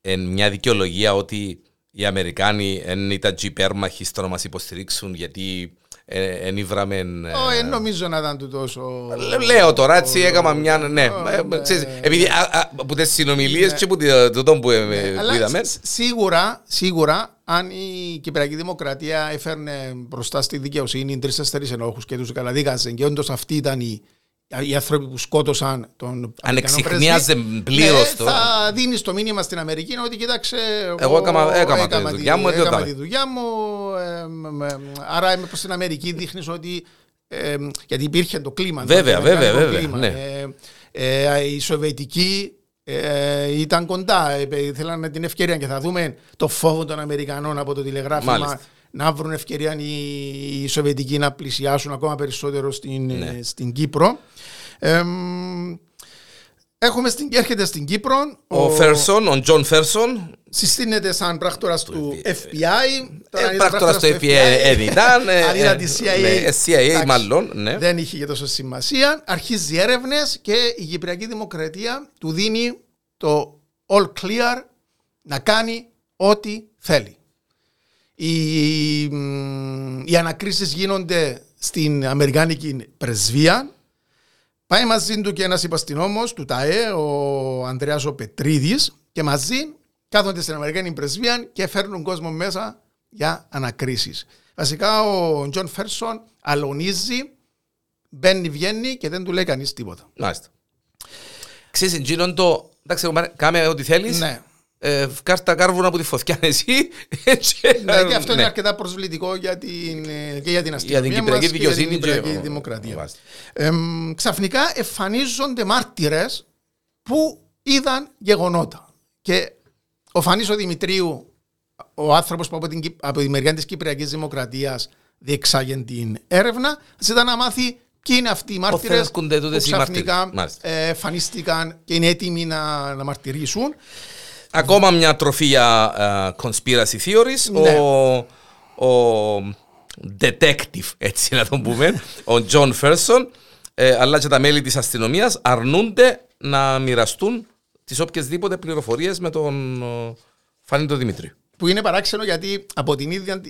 εν μια δικαιολογία ότι οι Αμερικάνοι δεν ήταν υπέρμαχοι στο να μας υποστηρίξουν γιατί εν ήβραμε... Όχι, νομίζω να ήταν του τόσο... Λέω τώρα, έτσι έκανα μια... Ναι, επειδή από τις συνομιλίες και από το που είδαμε... Σίγουρα, σίγουρα, αν η Κυπριακή Δημοκρατία έφερνε μπροστά στη δικαιοσύνη τρει-τέσσερι ενόχους και τους καλαδίκαζε και όντως αυτή ήταν η οι άνθρωποι που σκότωσαν τον Αν εξυχνίαζε πλήρως ναι, το. Θα δίνεις το μήνυμα στην Αμερική ότι κοίταξε. Εγώ έκανα, έκανα, έκανα τη δουλειά μου. Έκανα τη δουλειά μου. Ε, άρα προς την Αμερική δείχνεις ότι. Ε, γιατί υπήρχε το κλίμα. Βέβαια, βέβαια, βέβαια. Ναι. Ε, ε, η Σοβιετική ε, ήταν κοντά. Ε, θέλανε την ευκαιρία και θα δούμε το φόβο των Αμερικανών από το τηλεγράφημα. Μάλιστα να βρουν ευκαιρία οι Σοβιετικοί να πλησιάσουν ακόμα περισσότερο στην, ναι. στην Κύπρο. Ε, έχουμε στην, έρχεται στην Κύπρο. Ο, ο Φέρσον, ο Τζον Φέρσον. Συστήνεται σαν πράκτορας του FBI. Ε, πράκτορας του FBI δεν ήταν. Αν ήταν της CIA. CIA μάλλον. Ναι. Δεν είχε και τόσο σημασία. Αρχίζει έρευνες και η Κυπριακή Δημοκρατία του δίνει το all clear να κάνει ό,τι θέλει. Οι, οι ανακρίσεις γίνονται στην Αμερικάνικη πρεσβεία. Πάει μαζί του και ένας υπαστηνόμος του ΤΑΕ, ο Ανδρέας ο Πετρίδης και μαζί κάθονται στην Αμερικάνικη πρεσβεία και φέρνουν κόσμο μέσα για ανακρίσεις. Βασικά ο Τζον Φέρσον αλωνίζει, μπαίνει, βγαίνει και δεν του λέει κανείς τίποτα. Μάλιστα. Ξέρεις, Τζείνον το, εντάξει, κάμε ό,τι θέλεις. Ναι ε, βκάλ' τα κάρβουνα από τη φωτιά εσύ. ναι, και αυτό είναι αρκετά προσβλητικό για την, ε, και για την αστυνομία για την Κυπριακή δικαιοσύνη και για την Κυπριακή δημοκρατία. Ε, ξαφνικά εμφανίζονται μάρτυρες που είδαν γεγονότα. Και ο Φανής ο Δημητρίου, ο άνθρωπος που από την, από τη μεριά της Κυπριακής Δημοκρατίας διεξάγει την έρευνα, ζητά να μάθει ποιοι είναι αυτοί οι μάρτυρες που ξαφνικά εμφανίστηκαν και είναι έτοιμοι να, να μαρτυρήσουν. Ακόμα μια τροφή για uh, conspiracy theories. Ναι. Ο, ο detective, έτσι να τον πούμε, ο Τζον Φέρσον, ε, αλλά και τα μέλη της αστυνομίας αρνούνται να μοιραστούν τις οποιασδήποτε πληροφορίες με τον uh, Φάνη τον Δημήτρη. Που είναι παράξενο γιατί από την ίδια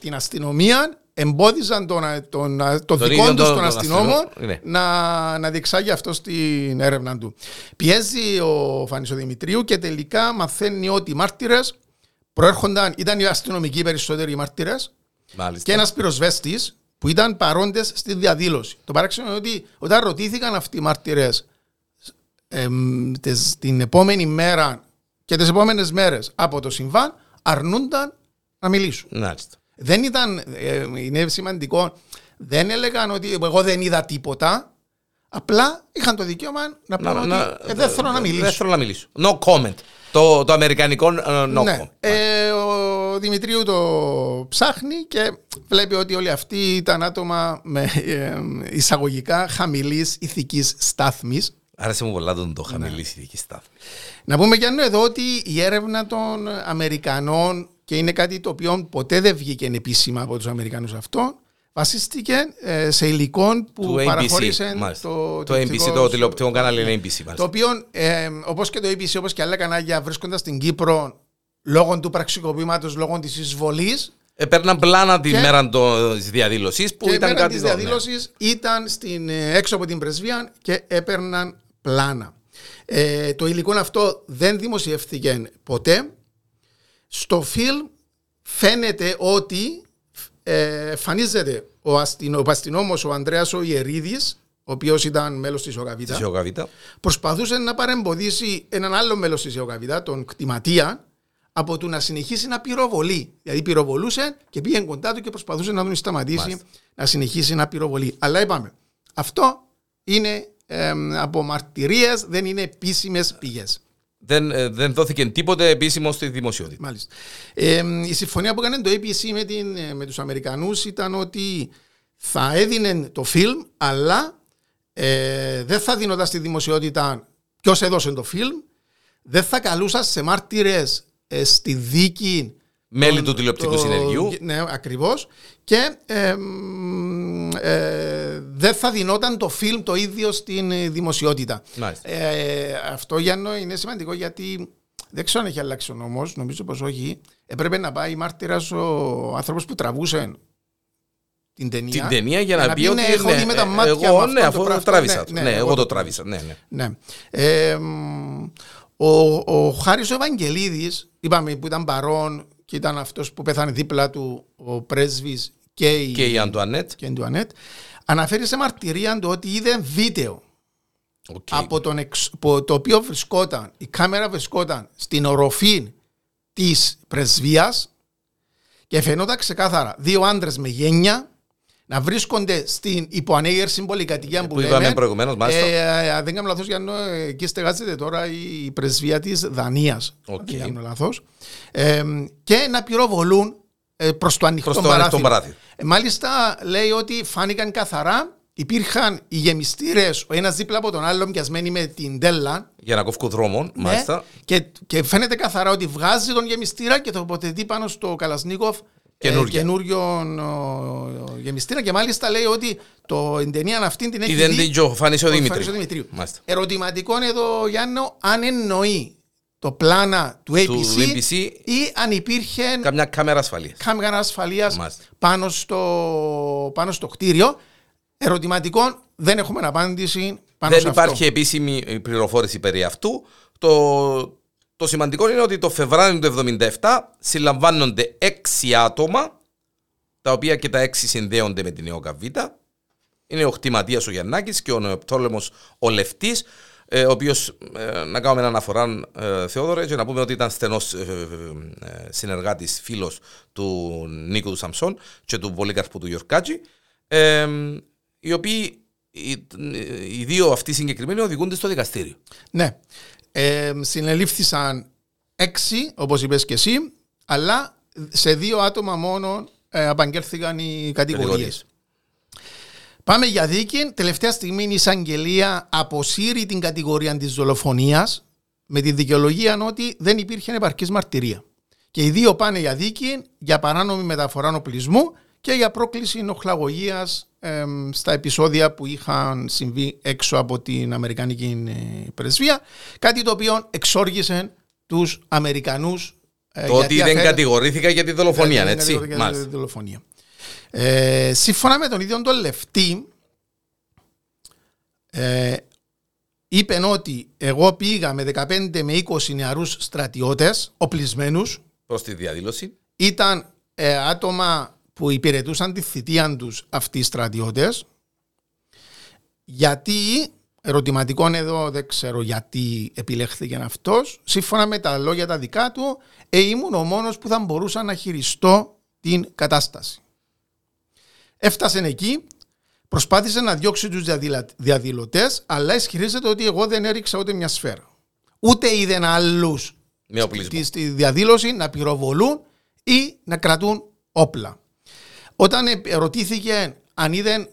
την αστυνομία εμπόδισαν τον, τον, τον, τον δικό τους τον αστυνόμο ναι. να, να διεξάγει αυτό στην έρευνα του. Πιέζει ο Φανίσο Δημητρίου και τελικά μαθαίνει ότι οι μάρτυρες προέρχονταν, ήταν οι αστυνομικοί περισσότεροι μάρτυρες και ένας πυροσβέστης που ήταν παρόντες στη διαδήλωση. Το παράξενο είναι ότι όταν ρωτήθηκαν αυτοί οι μάρτυρες την επόμενη μέρα και τις επόμενες μέρες από το συμβάν, αρνούνταν να μιλήσουν. Μάλιστα. Δεν ήταν, ε, είναι σημαντικό, δεν έλεγαν ότι εγώ δεν είδα τίποτα. Απλά είχαν το δικαίωμα να πούνε ότι να, ε, δεν θέλω να μιλήσω. Δεν θέλω να μιλήσω. No comment. Το, το αμερικανικό ε, no ναι. comment. Ε, ο Δημητρίου το ψάχνει και βλέπει ότι όλοι αυτοί ήταν άτομα με ε, εισαγωγικά χαμηλής ηθικής στάθμης. Άρεσε μου πολλά τον το χαμηλής ναι. ηθικής στάθμης. Να πούμε και εδώ ότι η έρευνα των Αμερικανών και είναι κάτι το οποίο ποτέ δεν βγήκε επίσημα από τους Αμερικάνους αυτό, βασίστηκε ε, σε υλικό που παραχώρησε το, το, ABC, το τηλεοπτικό κανάλι είναι ABC. Το οποίο, ε, όπως και το ABC, όπως και άλλα κανάλια βρίσκοντας στην Κύπρο λόγω του πραξικοπήματος, λόγω της εισβολής, Έπαιρναν πλάνα τη μέρα της διαδήλωσης που και ήταν κάτι. Της διαδήλωση ναι. ήταν στην, ε, έξω από την πρεσβεία και έπαιρναν πλάνα. Ε, το υλικό αυτό δεν δημοσιεύθηκε ποτέ. Στο φιλμ φαίνεται ότι ε, εμφανίζεται ο, αστυνο, ο αστυνόμος ο Ανδρέας ο Ιερίδης ο οποίος ήταν μέλος της ΟΚΑΒΙΤΑ, προσπαθούσε να παρεμποδίσει έναν άλλο μέλος της ΟΚΑΒΙΤΑ, τον κτηματία, από το να συνεχίσει να πυροβολεί. Δηλαδή πυροβολούσε και πήγαινε κοντά του και προσπαθούσε να τον σταματήσει να συνεχίσει να πυροβολεί. Αλλά είπαμε, αυτό είναι ε, από μαρτυρίες, δεν είναι επίσημες πηγές δεν, ε, δεν δόθηκε τίποτε επίσημο στη δημοσιότητα. Μάλιστα. Ε, η συμφωνία που έκανε το APC με, την, ε, με τους Αμερικανούς ήταν ότι θα έδινε το φιλμ, αλλά ε, δεν θα δίνονταν στη δημοσιότητα ποιος έδωσε το φιλμ, δεν θα καλούσας σε μάρτυρες στη δίκη Μέλη τον- του τηλεοπτικού το- συνεργείου. Ναι, ακριβώς. Και ε, μ, ε, δεν θα δινόταν το φιλμ το ίδιο στην ε, δημοσιότητα. Μάλιστα. Ε, αυτό Γιάννο είναι σημαντικό γιατί δεν ξέρω αν έχει αλλάξει ο νόμος, νομίζω πως όχι. Έπρεπε να πάει μάρτυρας ο άνθρωπος που τραβούσε την ταινία. Την ταινία για να, πει «Ναι, ότι. έχω δει με τα μάτια μου εγώ, αυτό ναι, το αφού πράγμα». τράβησα. το. Ναι, εγώ το το τράβησα. Ναι, ναι. ναι. Ε, μ, ο, ο Χάρης ο Ευαγγελίδης, είπαμε που ήταν παρόν και ήταν αυτός που πέθανε δίπλα του ο πρέσβης και η, Και η Αντουανέτ. και η Αντουανέτ, αναφέρει σε μαρτυρία του ότι είδε βίντεο Οκ. από τον εξ- που- το οποίο βρισκόταν, η κάμερα βρισκόταν στην οροφή της πρεσβείας και φαινόταν ξεκάθαρα δύο άντρες με γένια να βρίσκονται στην υπό ανέγερση πολυκατοικία που, Που είπαμε λέμε. προηγουμένως, μάλιστα. Ε, αν δεν κάνω λάθος, Γιάννο, ε, εκεί στεγάζεται τώρα η πρεσβεία της Δανίας. Οκ. Αν δεν κάνω λάθος. Ε, και να πυροβολούν ε, προς το ανοιχτό Προς το ανοιχτό παράθυρο. παράθυρο. Ε, μάλιστα λέει ότι φάνηκαν καθαρά, υπήρχαν οι γεμιστήρες ο ένας δίπλα από τον άλλο πιασμένοι με την τέλα Για να κόφκω δρόμο, ναι, μάλιστα. και, και φαίνεται καθαρά ότι βγάζει τον γεμιστήρα και τοποθετεί πάνω στο Καλασνίκοφ Καινούργια. ε, καινούριο ο, γεμιστήρα και μάλιστα λέει ότι το, την ταινία αυτή την έχει Είδε δει την και ο Φάνης ο ο Δημήτρη. Φάνης ο Δημητρίου. Μάλιστα. Ερωτηματικό είναι εδώ Γιάννο αν εννοεί το πλάνα του ABC, Του ABC ή αν υπήρχε Καμιά κάμερα ασφαλείας. κάμερα ασφαλείας Μάλιστα. πάνω στο, πάνω στο κτίριο. Ερωτηματικό δεν έχουμε απάντηση πάνω Δεν σε υπάρχει αυτό. επίσημη πληροφόρηση περί αυτού. Το, το σημαντικό είναι ότι το Φεβρουάριο του 1977 συλλαμβάνονται έξι άτομα, τα οποία και τα έξι συνδέονται με την ΕΟΚΑ Β. Είναι ο Χτιματίας ο Γιαννάκης και ο Νεοπτόλεμος ο Λευτής, ε, ο οποίος, ε, να κάνουμε ένα αναφορά, ε, Θεόδωρε, και να πούμε ότι ήταν στενός ε, ε, ε, συνεργάτης, φίλος του Νίκου του Σαμσόν και του Πολύκαρπου του Γιορκάτζη, ε, οι οποίοι, οι, οι δύο αυτοί συγκεκριμένοι οδηγούνται στο δικαστήριο. Ναι. Ε, συνελήφθησαν έξι, όπως είπες και εσύ, αλλά σε δύο άτομα μόνο ε, απαγγέλθηκαν οι κατηγορίες. Κατηγορίες. Πάμε για δίκη. Τελευταία στιγμή η εισαγγελία αποσύρει την κατηγορία της δολοφονίας με τη δικαιολογία ότι δεν υπήρχε επαρκής μαρτυρία. Και οι δύο πάνε για δίκη για παράνομη μεταφορά οπλισμού και για πρόκληση νοχλαγωγίας εμ, στα επεισόδια που είχαν συμβεί έξω από την Αμερικανική ε, πρεσβεία. Κάτι το οποίο εξόργησε τους Αμερικανούς. ε, Το ότι γιατί δεν αφαίρε- κατηγορήθηκαν για τη δολοφονία, δεν έτσι. κατηγορείται για Μάλιστα. τη δολοφονία. Ε, σύμφωνα με τον ίδιο τον Λευτή, ε, είπε ότι εγώ πήγα με 15 με 20 νεαρούς στρατιώτες, οπλισμένους, Προς τη διαδήλωση. ήταν ε, άτομα που υπηρετούσαν τη θητεία τους αυτοί οι στρατιώτες, γιατί, ερωτηματικό είναι εδώ, δεν ξέρω γιατί επιλέχθηκε αυτός, σύμφωνα με τα λόγια τα δικά του, ε, ήμουν ο μόνος που θα μπορούσα να χειριστώ την κατάσταση. Έφτασε εκεί, προσπάθησε να διώξει τους διαδηλα- διαδηλωτές, αλλά ισχυρίζεται ότι εγώ δεν έριξα ούτε μια σφαίρα. Ούτε είδε άλλους Με οπλισμό. στη, στη διαδήλωση να πυροβολούν ή να κρατούν όπλα. Όταν ε, ερωτήθηκε αν είδε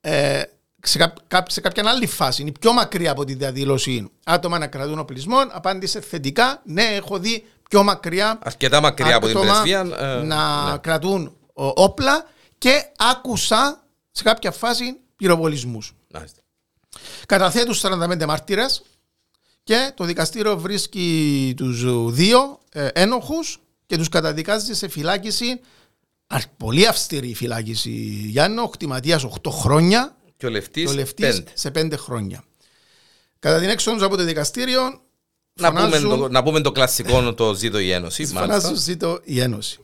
ε, σε, κά- κά- σε κάποια άλλη φάση, είναι πιο μακριά από τη διαδήλωση, άτομα να κρατούν οπλισμό, απάντησε θετικά, ναι, έχω δει πιο μακριά Αρκετά μακριά από την άτομα πρεσβεία. ε, να ναι. κρατούν ο, όπλα και άκουσα σε κάποια φάση πυροβολισμούς. Μάλιστα. Καταθέτουν 45 μάρτυρες και το δικαστήριο βρίσκει τους δύο ε, ένοχους και τους καταδικάζει σε φυλάκιση α- πολύ αυστηρή φυλάκιση Γιάννο, ο κτηματίας 8 χρόνια Και ο Λευτής, και ο Λευτής πέντε. σε 5 χρόνια. Κατά την έξοδο τους από το δικαστήριο Να πούμε, φωνάζουν- το, να πούμε το κλασικό το ζήτω η Ένωση. Φωνάζουν Μάλιστα. ζήτω η Ένωση.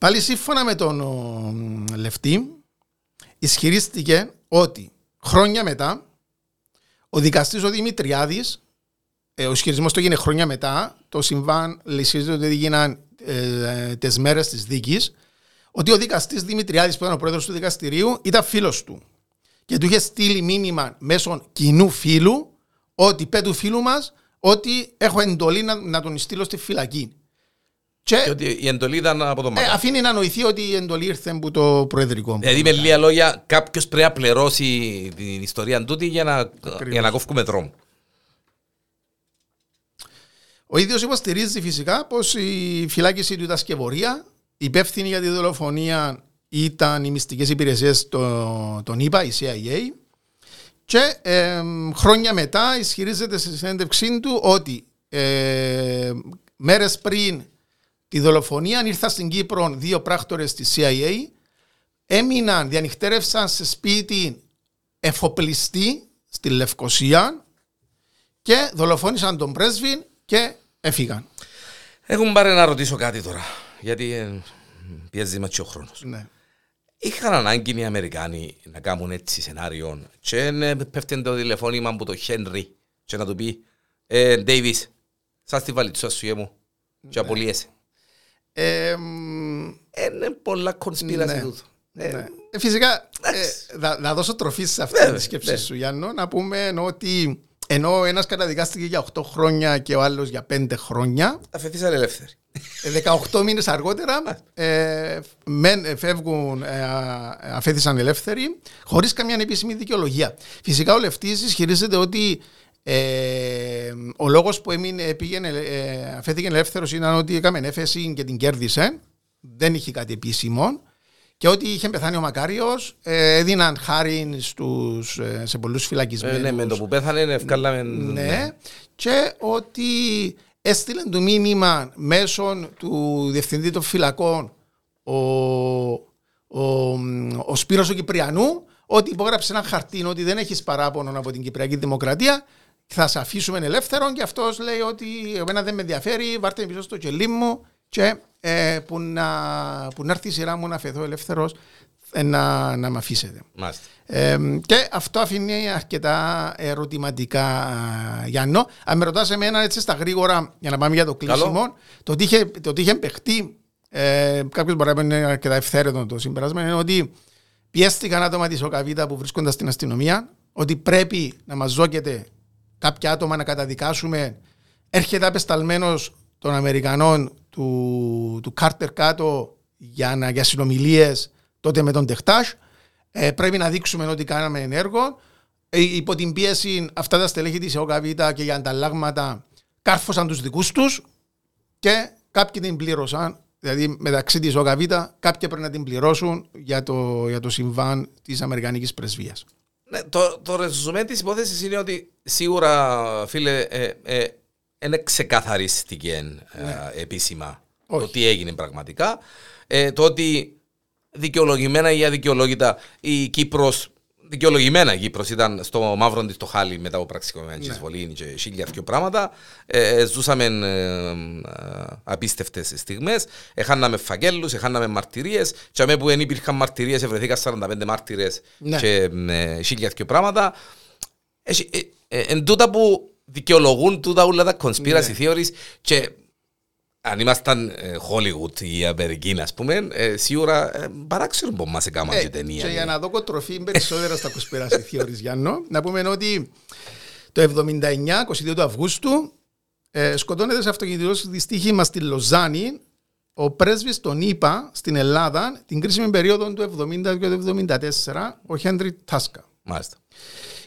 Πάλι σύμφωνα με τον ο, Λευτή, ισχυρίστηκε ότι χρόνια μετά ο δικαστής ο Δημητριάδης, ε, ο ισχυρισμός το έγινε χρόνια μετά, το συμβάν ισχυρίζεται ότι έγιναν ε, τις μέρες της δίκης, ότι ο δικαστής Δημητριάδης που ήταν ο πρόεδρος του δικαστηρίου ήταν φίλος του και του είχε στείλει μήνυμα μέσω κοινού φίλου ότι πέ του φίλου μας ότι έχω εντολή να, να τον στείλω στη φυλακή. Και Και ότι η εντολή ήταν από το ε, Μακάρι. αφήνει να νοηθεί ότι η εντολή ήρθε από το προεδρικό. Δηλαδή, με λίγα λόγια, κάποιος πρέπει να πληρώσει την ιστορία τούτη για να, για να κόφουμε δρόμο. Ο ίδιος υποστηρίζει φυσικά πως η φυλάκιση του ήταν σκευωρία. Υπεύθυνη για τη δολοφονία ήταν οι μυστικές υπηρεσίες των ΗΠΑ, η CIA. Και ε, χρόνια μετά ισχυρίζεται στη συνέντευξή του ότι ε, μέρες πριν τη δολοφονία ήρθαν στην Κύπρο δύο πράκτορες της CIA, έμειναν, διανυκτέρευσαν σε σπίτι εφοπλιστή στη Λευκοσία και δολοφόνησαν τον πρέσβη και έφυγαν. Έχουν πάρει να ρωτήσω κάτι τώρα, γιατί ε, πιέζει μα ο χρόνος. Ναι. Είχαν ανάγκη οι Αμερικάνοι να κάνουν έτσι σενάριο και να πέφτει το τηλεφώνημα από το Χένρι και να του πει ε, Ντέιβις, σας τη βαλίτσουσα σου γέμου και Ναι. απολύεσαι. Ε, Είναι πολλά κονσπίραση Ναι. τούτο. ναι. Ε, Ε, φυσικά, εντάξει. ε, θα, θα δώσω τροφή σε αυτή Βέβαια, τη σκέψη ναι. σου, Γιάννο, να πούμε ότι ενώ ένας καταδικάστηκε για 8 χρόνια και ο άλλος για 5 χρόνια, Αφαιθήσαν ελεύθεροι. Ε, 18 μήνες αργότερα ε, μεν, ε, φεύγουν, ε, α- αφέθησαν ελεύθεροι, χωρίς καμιά επίσημη δικαιολογία. Φυσικά ο Λευτής ισχυρίζεται ότι ε, ο λόγος που έμεινε, πήγαινε, ε, αφέθηκε ελεύθερος ήταν ότι έκαμε έφεση και την κέρδισε, δεν είχε κάτι επίσημο. Και ότι είχε πεθάνει ο Μακάριος, ε, έδιναν χάρη στους, ε, σε πολλούς Ε, φυλακισμένους. ναι, με το που πέθανε ευκάλαμε... Ναι, και ότι έστειλε το μήνυμα μέσω του Διευθυντή των Φυλακών ο, ο, ο Σπύρος ο Κυπριανού ότι υπόγραψε ένα χαρτί ότι δεν έχεις παράπονο από την Κυπριακή Δημοκρατία θα σε αφήσουμε ελεύθερο και αυτός λέει ότι εμένα δεν με ενδιαφέρει βάρτε με πίσω στο κελί μου και ε, που, να, που να έρθει η σειρά μου να φεθώ ελεύθερος. ε, να, να με αφήσετε. Μάλιστα. Ε, και αυτό αφήνει αρκετά ερωτηματικά, α, Γιάννο. Αν με ρωτάς εμένα έτσι στα γρήγορα, για να πάμε για το κλείσιμο, το ότι είχε, το ότι είχε παιχτεί, ε, κάποιος μπορεί να είναι αρκετά ευθέρετο το συμπεράσμα, είναι ότι πιέστηκαν άτομα της ΟΚΑΒΙΤΑ που βρίσκονται στην αστυνομία, ότι πρέπει να μας ζώκεται κάποια άτομα να καταδικάσουμε. Έρχεται απεσταλμένος των Αμερικανών του, του Κάρτερ κάτω για, να, για συνομιλίες τότε με τον Τεχτάζ. Ε, πρέπει να δείξουμε ότι κάναμε ενέργο. Ε, υπό την πίεση αυτά τα στελέχη της ΕΟΚΑΒΙΤΑ και για ανταλλάγματα κάρφωσαν τους δικούς τους και κάποιοι την πλήρωσαν. Δηλαδή μεταξύ της ΟΚΑΒΙΤΑ κάποιοι πρέπει να την πληρώσουν για το, για το συμβάν της Αμερικανικής Πρεσβείας. Ναι, το, το ρεζουμέ της υπόθεσης είναι ότι σίγουρα, φίλε, ε, ε, είναι ξεκαθαριστηκε ε, επίσημα το Όχι. τι έγινε πραγματικά. Ε, το ότι δικαιολογημένα ή αδικαιολόγητα η Κύπρος, δικαιολογημένα η Κύπρος ήταν στο μαύρο της το χάλι μετά από πραξικοπημένη Ναι. εισβολή και χίλια δυο πράγματα. Ε, ζούσαμε ε, ε, απίστευτες στιγμές. Έχαναμε φακέλους, έχαναμε μαρτυρίες. Και αμέ που δεν υπήρχαν μαρτυρίες, ευρεθήκα 45 μάρτυρες Ναι. και ε, χίλια δυο πράγματα. Έχει- ε, ε, Εν τούτα που δικαιολογούν τούτα όλα τα conspiracy Ναι. theories και αν ήμασταν ε, Hollywood ή Αμερική, ας πούμε, ε, σίγουρα ε, παράξενο που μας έκαναν και ταινία. και για ναι. να δω τροφή περισσότερα στα conspiracy theories, Γιάννο, να πούμε ότι το 79, 22 του Αυγούστου, ε, σκοτώνεται σε αυτοκινητικό δυστύχημα στη Λοζάνη ο πρέσβης των ΗΠΑ στην Ελλάδα την κρίσιμη περίοδο του 70 και του 74, ο Χέντρι Τάσκα. Μάλιστα.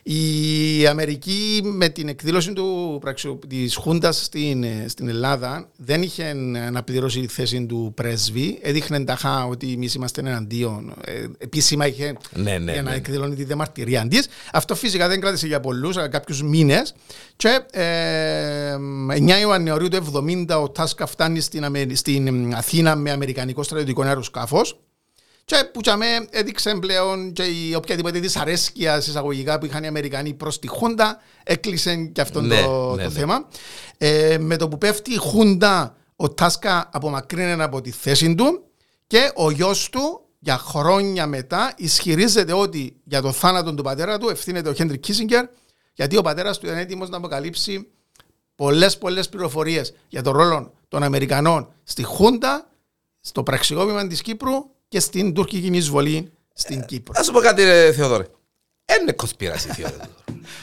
Η Αμερική με την εκδήλωση του, πραξιο- της Χούντας στην, ε, στην Ελλάδα δεν είχε αναπληρώσει τη θέση του πρέσβη. Έδειχνε ταχά ότι εμείς είμαστε εναντίον. Ε, επίσημα είχε Ναι, ναι, για να ναι. εκδηλώνει τη διαμαρτυρία της. Αυτό φυσικά δεν κράτησε για πολλούς, κάποιους μήνες. Και ε, 9 Ιανουαρίου του 70 ο Τάσκα φτάνει στην, Αμε- στην Αθήνα με αμερικανικό στρατιωτικό αεροσκάφος. Και που για με έδειξε πλέον και η οποιαδήποτε δυσαρέσκεια εισαγωγικά που είχαν οι Αμερικανοί προς τη Χούντα, έκλεισε και αυτό Ναι, το, ναι, το ναι. θέμα. Ε, με το που πέφτει η Χούντα, ο Τάσκα απομακρύνεται από τη θέση του και ο γιος του για χρόνια μετά ισχυρίζεται ότι για το θάνατο του πατέρα του ευθύνεται ο Χέντρικ Κίσιγκερ, γιατί ο πατέρας του ήταν έτοιμος να αποκαλύψει πολλές πολλές πληροφορίες για τον ρόλο των Αμερικανών στη Χούντα, στο πραξικόπημα της Κύπρου και στην τουρκική εισβολή στην Κύπρο. Να σου πω κάτι, ρε, Θεοδόρε. Είναι conspiracy theory.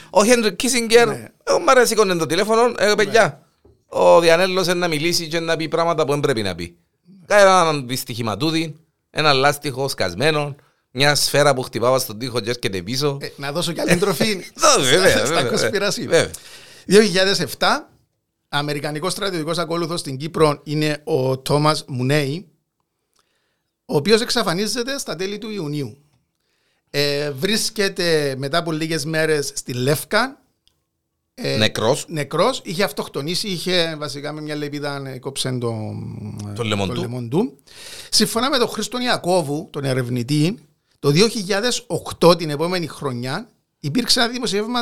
Ο Χέντρικ Κίσιγκερ, Ναι. εγώ μ' αρέσει σήκωνε το τηλέφωνο, ε, παιδιά, ο Διανέλος είναι να μιλήσει και να πει πράγματα που δεν πρέπει να πει. Κάνει έναν δυστυχηματούδι, ένα λάστιχο σκασμένο, μια σφαίρα που χτυπάω στον τοίχο και έρχεται πίσω. Ε, να δώσω και άλλη τροφή Δω, βέβαια, στα βέβαια, conspiracy. βέβαια. 2007 Αμερικανικός στρατιωτικός ακόλουθος στην Κύπρο είναι ο Τόμα Μουνέη, ο οποίος εξαφανίζεται στα τέλη του Ιουνίου. Ε, βρίσκεται μετά από λίγες μέρες στη Λεύκα. Ε, νεκρός. Νεκρός. Είχε αυτοκτονήσει, είχε βασικά με μια λεπίδα κόψε το, το λεμόν του. Σύμφωνα με τον Χρήστον Ιακώβου, τον ερευνητή, το 2008 την επόμενη χρονιά υπήρξε ένα δημοσίευμα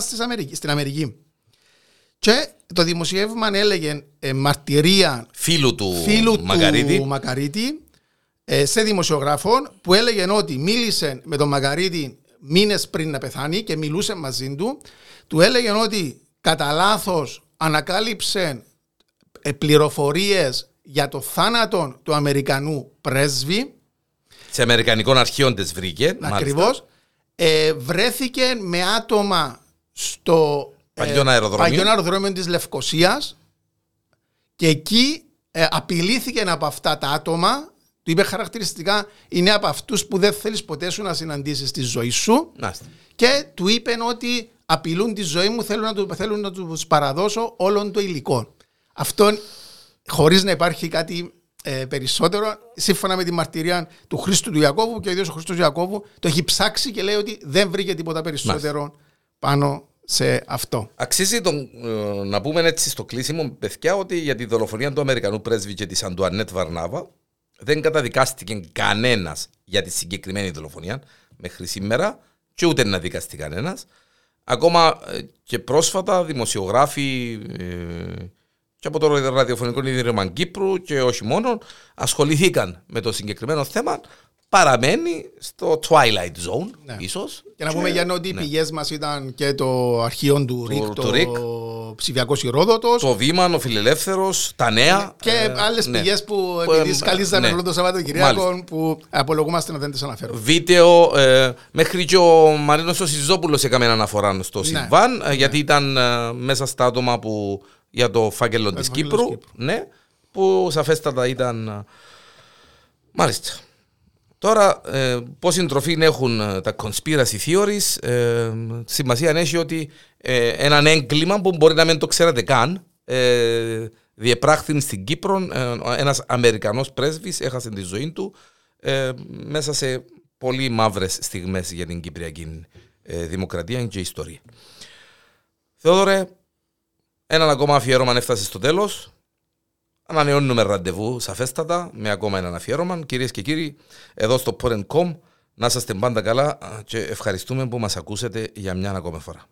στην Αμερική. Και το δημοσίευμα έλεγε ε, μαρτυρία φίλου του, φίλου Μακαρίτη. του Μακαρίτη ε, σε δημοσιογράφων που έλεγε ότι μίλησε με τον Μακαρίτη μήνες πριν να πεθάνει και μιλούσε μαζί του. Του έλεγε ότι κατά λάθος ανακάλυψε ε, πληροφορίες για το θάνατο του Αμερικανού πρέσβη. Σε Αμερικανικών αρχείων τη βρήκε. Ακριβώς. Ε, βρέθηκε με άτομα στο παλιό αεροδρόμιο, αεροδρόμιο της Λευκοσίας και εκεί ε, απειλήθηκε από αυτά τα άτομα του είπε χαρακτηριστικά είναι από αυτούς που δεν θέλεις ποτέ σου να συναντήσεις στη ζωή σου. Και του είπε ότι απειλούν τη ζωή μου, θέλουν να του, θέλουν να τους παραδώσω όλων το υλικό. Αυτό χωρίς να υπάρχει κάτι ε, περισσότερο, σύμφωνα με τη μαρτυρία του Χρήστου του Ιακώβου και ο ίδιος ο Χρήστος Ιακώβου το έχει ψάξει και λέει ότι δεν βρήκε τίποτα περισσότερο πάνω σε αυτό. Αξίζει τον, ε, να πούμε έτσι στο κλείσιμο, παιδιά, ότι για τη δολοφονία του Αμερικανού πρέσβη και της Αντουανέτ Βαρνάβα δεν καταδικάστηκε κανένας για τη συγκεκριμένη δολοφονία μέχρι σήμερα και ούτε να δικαστεί κανένας. Ακόμα ε, και πρόσφατα δημοσιογράφοι ε, και από το Ραδιοφωνικό Ίδρυμα Κύπρου και όχι μόνο ασχοληθήκαν με το συγκεκριμένο θέμα παραμένει στο Twilight Zone, ναι. ίσως. Και να πούμε για ότι οι ναι. πηγές μας ήταν και το αρχείο του Ρίκ, το, το, Ρίκ, ψηφιακός ηρόδοτος. Το Βήμα, ο Φιλελεύθερος, τα νέα. Και ε, άλλες ναι. πηγές που επειδή σκαλίζαμε ναι. όλο το Σαββατοκυριακό που απολογούμαστε να δεν τις αναφέρω. Βίντεο, ε, μέχρι και ο Μαρίνος ο Σιζόπουλος έκαμε αναφορά στο ναι. Σιλβάν, ε, γιατί ήταν ε, μέσα στα άτομα που για το φάκελο της Κύπρου, ναι, που σαφέστατα ήταν... Ε, μάλιστα. Τώρα, ε, πόση τροφή έχουν ε, τα conspiracy theories, ε, σημασία έχει ότι ε, έναν έγκλημα που μπορεί να μην το ξέρετε καν, ε, διεπράχθη στην Κύπρο, ε, ένας Αμερικανός πρέσβης έχασε τη ζωή του ε, μέσα σε πολύ μαύρες στιγμές για την Κυπριακή δημοκρατία και ιστορία. Θεόδωρε, έναν ακόμα αφιέρωμα έφτασε στο τέλος. Ανανεώνουμε ραντεβού σαφέστατα με ακόμα έναν αφιέρωμα. Κυρίες και κύριοι, εδώ στο Porencom να είστε πάντα καλά και ευχαριστούμε που μας ακούσετε για μια ακόμα φορά.